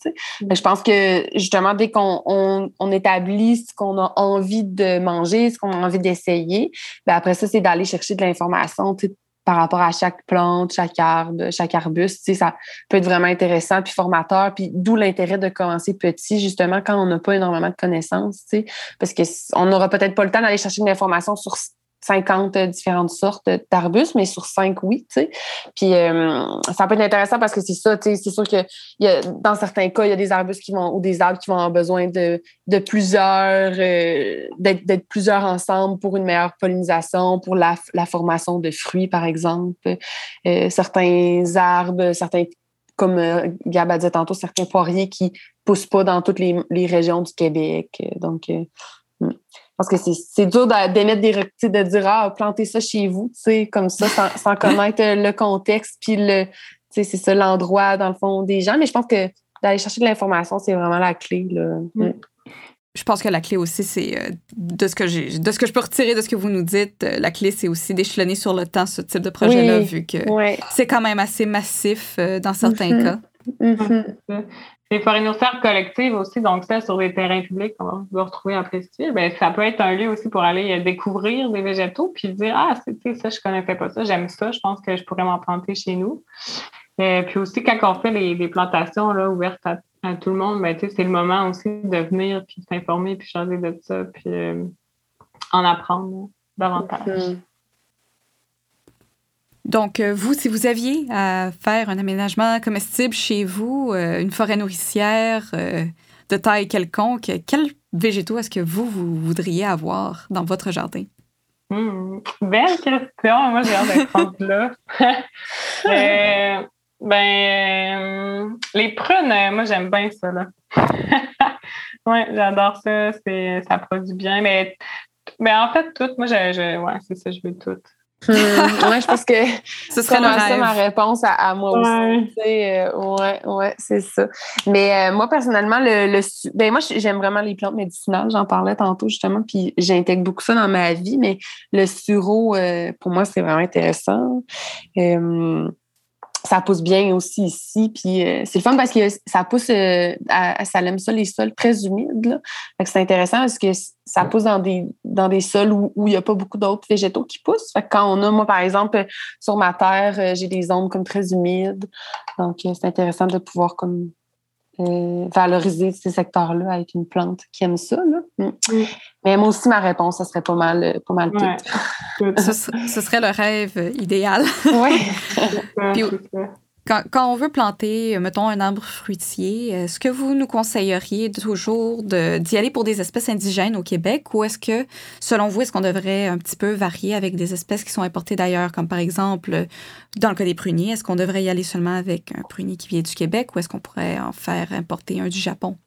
Speaker 5: mm. Je pense que justement, dès qu'on on, on établit ce qu'on a envie de manger, ce qu'on a envie d'essayer, ben après ça, c'est d'aller chercher de l'information par rapport à chaque plante, chaque arbre, chaque arbuste. Ça peut être vraiment intéressant puis formateur. Puis d'où l'intérêt de commencer petit, justement, quand on n'a pas énormément de connaissances. Parce qu'on n'aura peut-être pas le temps d'aller chercher de l'information sur 50 différentes sortes d'arbustes, mais sur 5, oui. Puis euh, ça peut être intéressant parce que c'est ça, c'est sûr que y a, dans certains cas, il y a des arbustes qui vont ou des arbres qui vont avoir besoin de, de plusieurs, euh, d'être plusieurs ensemble pour une meilleure pollinisation, pour la, la formation de fruits, par exemple. Euh, certains arbres, certains comme Gab a dit tantôt, certains poiriers qui poussent pas dans toutes les, les régions du Québec. Donc, hmm. Parce que c'est dur d'émettre des rectités, de dire Ah, plantez ça chez vous, tu sais, comme ça, sans, connaître le contexte, puis le, c'est ça l'endroit, dans le fond, des gens. Mais je pense que d'aller chercher de l'information, c'est vraiment la clé. Là. Mm. Mm.
Speaker 3: Je pense que la clé aussi, c'est euh, de ce que j'ai, de ce que je peux retirer de ce que vous nous dites. Euh, la clé, c'est aussi d'échelonner sur le temps ce type de projet-là, vu que c'est quand même assez massif euh, dans certains mm-hmm. cas.
Speaker 4: Les forêts nourricières collectives aussi, donc ça, sur des terrains publics qu'on va retrouver en Prestige, ben, ça peut être un lieu aussi pour aller euh, découvrir des végétaux puis dire Ah, c'est ça, je connaissais pas ça, j'aime ça, je pense que je pourrais m'en planter chez nous. Euh, puis aussi, quand on fait les, plantations là, ouvertes à, tout le monde, ben, c'est le moment aussi de venir puis s'informer puis changer de ça puis euh, en apprendre davantage. Mm-hmm.
Speaker 3: Donc, euh, vous, si vous aviez à faire un aménagement comestible chez vous, euh, une forêt nourricière euh, de taille quelconque, quels végétaux est-ce que vous, vous voudriez avoir dans votre jardin?
Speaker 4: Hmm, belle question. Moi, j'ai hâte d'être là. ben, les prunes, moi, j'aime bien ça. Là. oui, j'adore ça. Ça produit bien. Mais, mais en fait, tout, moi, je, ouais, c'est ça, je veux tout.
Speaker 5: Hmm, ouais, je pense que ce serait ça ma réponse à, moi aussi. Euh, ouais, ouais, c'est ça. Mais euh, moi, personnellement, le, le ben moi, j'aime vraiment les plantes médicinales. J'en parlais tantôt, justement, puis j'intègre beaucoup ça dans ma vie, mais le sureau, euh, pour moi, c'est vraiment intéressant ça pousse bien aussi ici. Puis euh, c'est le fun parce que ça pousse, euh, à, ça aime ça, les sols très humides. C'est intéressant parce que ça pousse dans des, dans des sols où, il n'y a pas beaucoup d'autres végétaux qui poussent. Fait quand on a, moi, par exemple, sur ma terre, euh, j'ai des zones comme très humides. Donc, c'est intéressant de pouvoir comme euh, valoriser ces secteurs-là avec une plante qui aime ça. Là. Mm. Mm. Mais moi aussi, ma réponse, ça serait pas mal, euh, pas mal
Speaker 3: ce, ce, serait le rêve idéal.
Speaker 5: Oui.
Speaker 3: Quand, on veut planter, mettons, un arbre fruitier, est-ce que vous nous conseilleriez toujours d'y aller pour des espèces indigènes au Québec? Ou est-ce que, selon vous, est-ce qu'on devrait un petit peu varier avec des espèces qui sont importées d'ailleurs, comme par exemple, dans le cas des pruniers, est-ce qu'on devrait y aller seulement avec un prunier qui vient du Québec ou est-ce qu'on pourrait en faire importer un du Japon?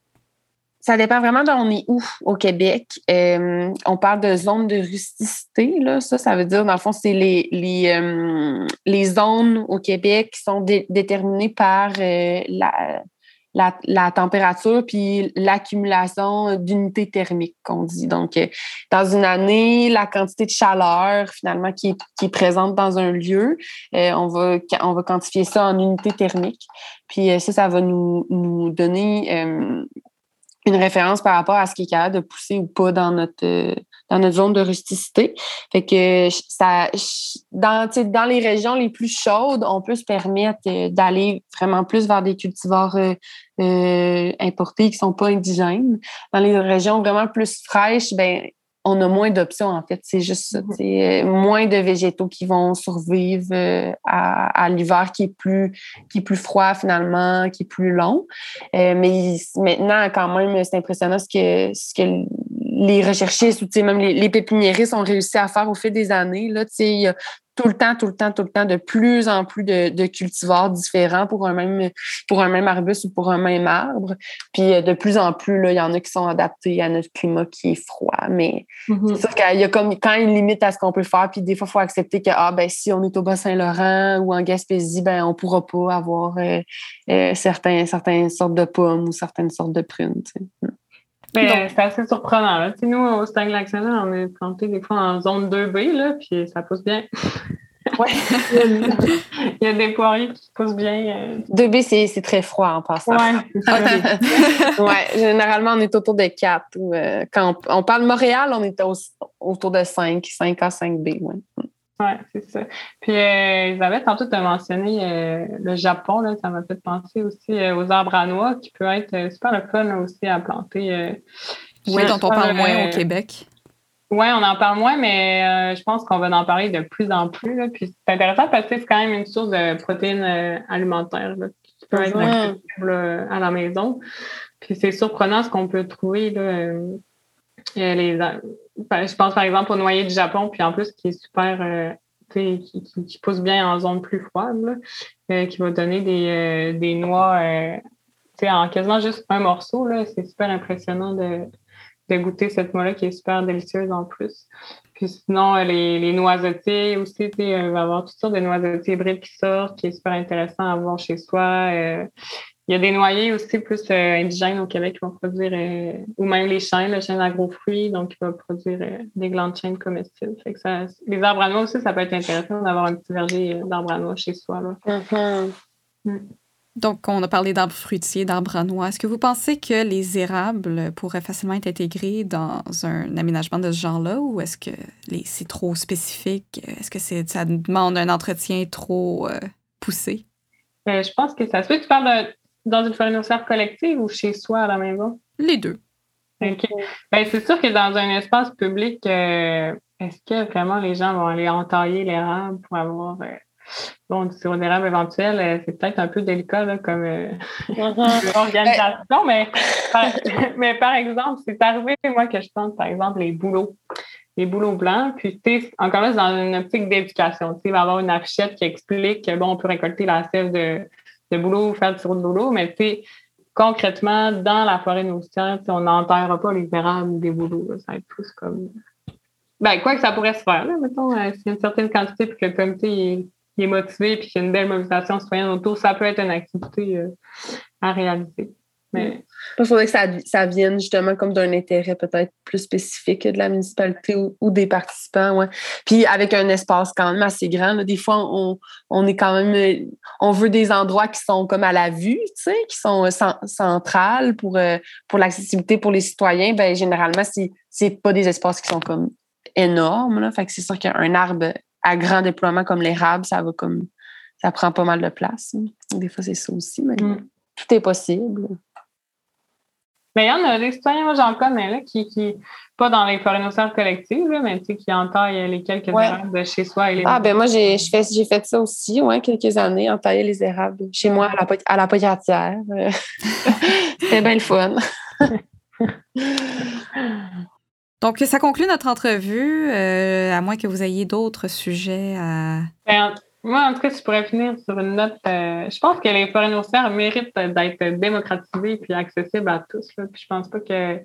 Speaker 5: Ça dépend vraiment d'on est où au Québec. Euh, on parle de zones de rusticité. Là. Ça, ça veut dire, dans le fond, c'est les, les, euh, les zones au Québec qui sont déterminées par euh, la, la, la, température puis l'accumulation d'unités thermiques, qu'on dit. Donc, dans une année, la quantité de chaleur, finalement, qui est, qui est présente dans un lieu, on, va, on va quantifier ça en unités thermiques. Puis ça, ça va nous, nous donner une référence par rapport à ce qui est capable de pousser ou pas dans notre euh, dans notre zone de rusticité. Fait que ça dans dans les régions les plus chaudes, on peut se permettre euh, d'aller vraiment plus vers des cultivars euh, importés qui sont pas indigènes. Dans les régions vraiment plus fraîches, ben on a moins d'options, en fait. C'est juste ça. C'est mhm. moins de végétaux qui vont survivre euh, à, l'hiver qui est plus qui est plus froid finalement, qui est plus long. Euh, mais maintenant, quand même, c'est impressionnant ce que, ce que les recherchistes ou même les, les pépiniéristes ont réussi à faire au fil des années. Là, il y a tout le temps, tout le temps, tout le temps, de plus en plus de, cultivars différents pour un même pour un même arbuste ou pour un même arbre. Puis euh, de plus en plus, là, il y en a qui sont adaptés à notre climat qui est froid. Mais mm-hmm. c'est sûr qu'il y a comme quand une limite à ce qu'on peut faire. Puis des fois, il faut accepter que ah, ben, si on est au Bas-Saint-Laurent ou en Gaspésie, ben, on ne pourra pas avoir euh, euh, certains, certaines sortes de pommes ou certaines sortes de prunes. Mm.
Speaker 4: Mais c'est assez surprenant. Là. nous, au Stag lac on est planté des fois en zone 2B, là, puis ça pousse bien. Ouais. Il y a des poiriers qui poussent bien.
Speaker 5: 2B, euh. c'est très froid en passant.
Speaker 4: Ouais,
Speaker 5: ouais, généralement, on est autour de 4. Euh, quand on, parle Montréal, on est autour de 5, 5 à 5B. Ouais.
Speaker 4: Oui, c'est ça. Puis euh, Elisabeth, tantôt, tu as mentionné euh, le Japon, là, ça m'a fait penser aussi aux arbres à noix qui peut être super le fun aussi à planter.
Speaker 3: oui, dont on parle moins au Québec?
Speaker 4: Oui, on en parle moins, mais euh, je pense qu'on va en parler de plus en plus. Là. Puis c'est intéressant parce que c'est quand même une source de protéines euh, alimentaires qui peut être accessible euh, à la maison. Puis c'est surprenant ce qu'on peut trouver. Là, les, ben, je pense par exemple au noyer du Japon, puis en plus qui est super, qui, qui, pousse bien en zone plus froide, qui va donner des, des noix en quasiment juste un morceau. C'est super impressionnant de, de goûter cette noix-là qui est super délicieuse en plus. Puis sinon, euh, les, les aussi, euh, va avoir toutes sortes de noisetiers hybrides qui sortent, qui est super intéressant à avoir chez soi. Euh, il y a des noyers aussi plus indigènes au Québec qui vont produire, ou même les chênes, le chêne agro-fruits, donc qui va produire des glandes chênes comestibles. Fait que ça, les arbres à noix aussi, ça peut être intéressant d'avoir un petit verger d'arbres à noix chez soi. Là.
Speaker 5: Mm-hmm.
Speaker 4: Mm.
Speaker 3: Donc, on a parlé d'arbres fruitiers, d'arbres à noix. Est-ce que vous pensez que les érables pourraient facilement être intégrés dans un aménagement de ce genre-là ou est-ce que c'est trop spécifique? Est-ce que ça demande un entretien trop euh, poussé?
Speaker 4: Euh, je pense que ça se fait. Tu parles dans une forêt collective ou chez soi à la maison?
Speaker 3: Les deux.
Speaker 4: OK. Ben, c'est sûr que dans un espace public, euh, est-ce que vraiment les gens vont aller entailler l'érable pour avoir bon, du sirop d'érable éventuel, euh, c'est peut-être un peu délicat là, comme euh, uh-huh. organisation, mais, par, mais par exemple, c'est arrivé, moi, que je pense, par exemple, les boulots. Les boulots blancs, puis tu encore là, c'est dans une optique d'éducation. Tu il va y avoir une affichette qui explique que, bon, on peut récolter la sève de, de boulot, faire du de boulot, mais tu concrètement, dans la forêt nourricière, on n'enterrera pas les érables ou des boulots. Ça va être plus comme. Ben, quoi que ça pourrait se faire, là, mettons, euh, s'il y a une certaine quantité puis que le comité est est motivé puis qu'il y a une belle mobilisation citoyenne autour, ça peut être une activité euh, à réaliser. Mais...
Speaker 5: Il faudrait que ça, ça vienne justement comme d'un intérêt peut-être plus spécifique de la municipalité ou, des participants. Ouais. Puis avec un espace quand même assez grand. Des fois, on, on, est quand même. On veut des endroits qui sont comme à la vue, tu sais, qui sont euh, centrales pour, euh, pour l'accessibilité pour les citoyens. Ben, généralement, c'est, pas des espaces qui sont comme énormes. Là. Fait que c'est sûr qu'un arbre à grand déploiement comme l'érable, ça va comme ça prend pas mal de place. Des fois, c'est ça aussi, mais mm. tout est possible.
Speaker 4: Mais il y en a des citoyens, moi j'en connais, là, qui, qui, pas dans les forêts noceurs collectives, là, mais qui entaillent les quelques érables de chez soi. Et les
Speaker 5: ah, ben moi, j'ai fait, fait ça aussi, ouais, quelques années, entailler les érables chez moi à la, à la potiatière. C'était bien le fun.
Speaker 3: Donc, ça conclut notre entrevue, euh, à moins que vous ayez d'autres sujets à.
Speaker 4: Ben, moi, en tout cas, je pourrais finir sur une note, euh, je pense que les forêts nourricières méritent d'être démocratisées et accessibles à tous. Là. Puis je pense pas que,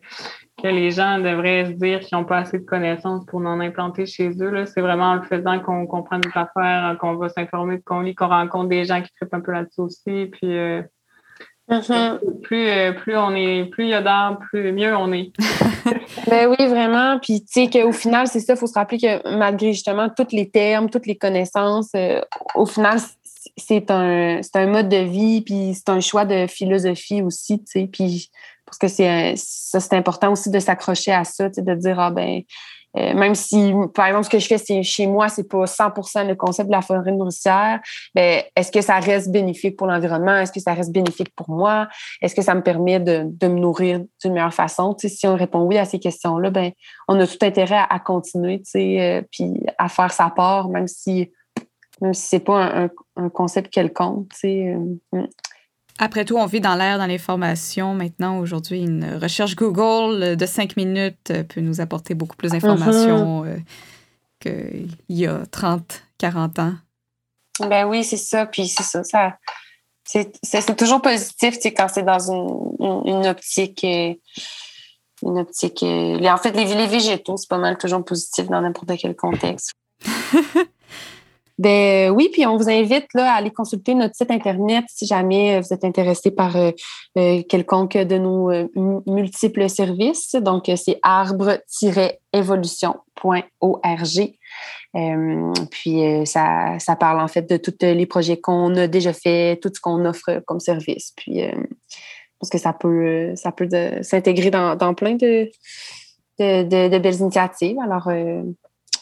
Speaker 4: que les gens devraient se dire qu'ils n'ont pas assez de connaissances pour en implanter chez eux. C'est vraiment en le faisant qu'on comprend des affaires, qu'on va s'informer, qu'on lit, qu'on rencontre des gens qui trippent un peu là-dessus aussi. Puis euh. Plus, euh, plus on est, plus il y a d'arbres, plus mieux on est.
Speaker 5: ben oui, vraiment. Puis tu sais qu'au final, c'est ça, il faut se rappeler que malgré justement tous les termes, toutes les connaissances, euh, au final, c'est un, un mode de vie, puis c'est un choix de philosophie aussi, tu sais. Puis parce que c'est ça, c'est important aussi de s'accrocher à ça, de dire ah ben euh, même si, par exemple, ce que je fais c'est chez moi, c'est pas 100% le concept de la forêt nourricière, ben, est-ce que ça reste bénéfique pour l'environnement? Est-ce que ça reste bénéfique pour moi? Est-ce que ça me permet de, me nourrir d'une meilleure façon? si on répond oui à ces questions-là, ben, on a tout intérêt à, continuer, euh, puis à faire sa part, même si, même si pas un, un, concept quelconque, euh, mm.
Speaker 3: Après tout, on vit dans l'ère dans l'information. Maintenant, aujourd'hui, une recherche Google de cinq minutes peut nous apporter beaucoup plus d'informations uh-huh. euh, qu'il y a 30, 40 ans.
Speaker 5: Ben oui, c'est ça. Puis c'est ça. ça c'est toujours positif quand c'est dans une, une, optique. Euh, une optique. Euh, en fait, les, les végétaux, c'est pas mal toujours positif dans n'importe quel contexte. Ben oui, puis on vous invite à aller consulter notre site Internet si jamais vous êtes intéressé par euh, euh, quelconque de nos euh, multiples services. Donc, c'est arbre-évolution.org. puis ça, parle en fait de tous les projets qu'on a déjà fait, tout ce qu'on offre comme service. Puis je pense que ça peut, s'intégrer dans, plein de, belles initiatives. Alors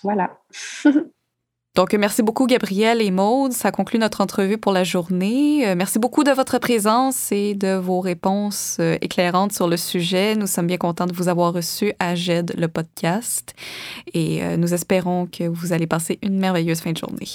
Speaker 5: voilà.
Speaker 3: Donc, merci beaucoup, Gabrielle et Maude. Ça conclut notre entrevue pour la journée. Euh, merci beaucoup de votre présence et de vos réponses euh, éclairantes sur le sujet. Nous sommes bien contents de vous avoir reçu à GED, le podcast. Et euh, nous espérons que vous allez passer une merveilleuse fin de journée.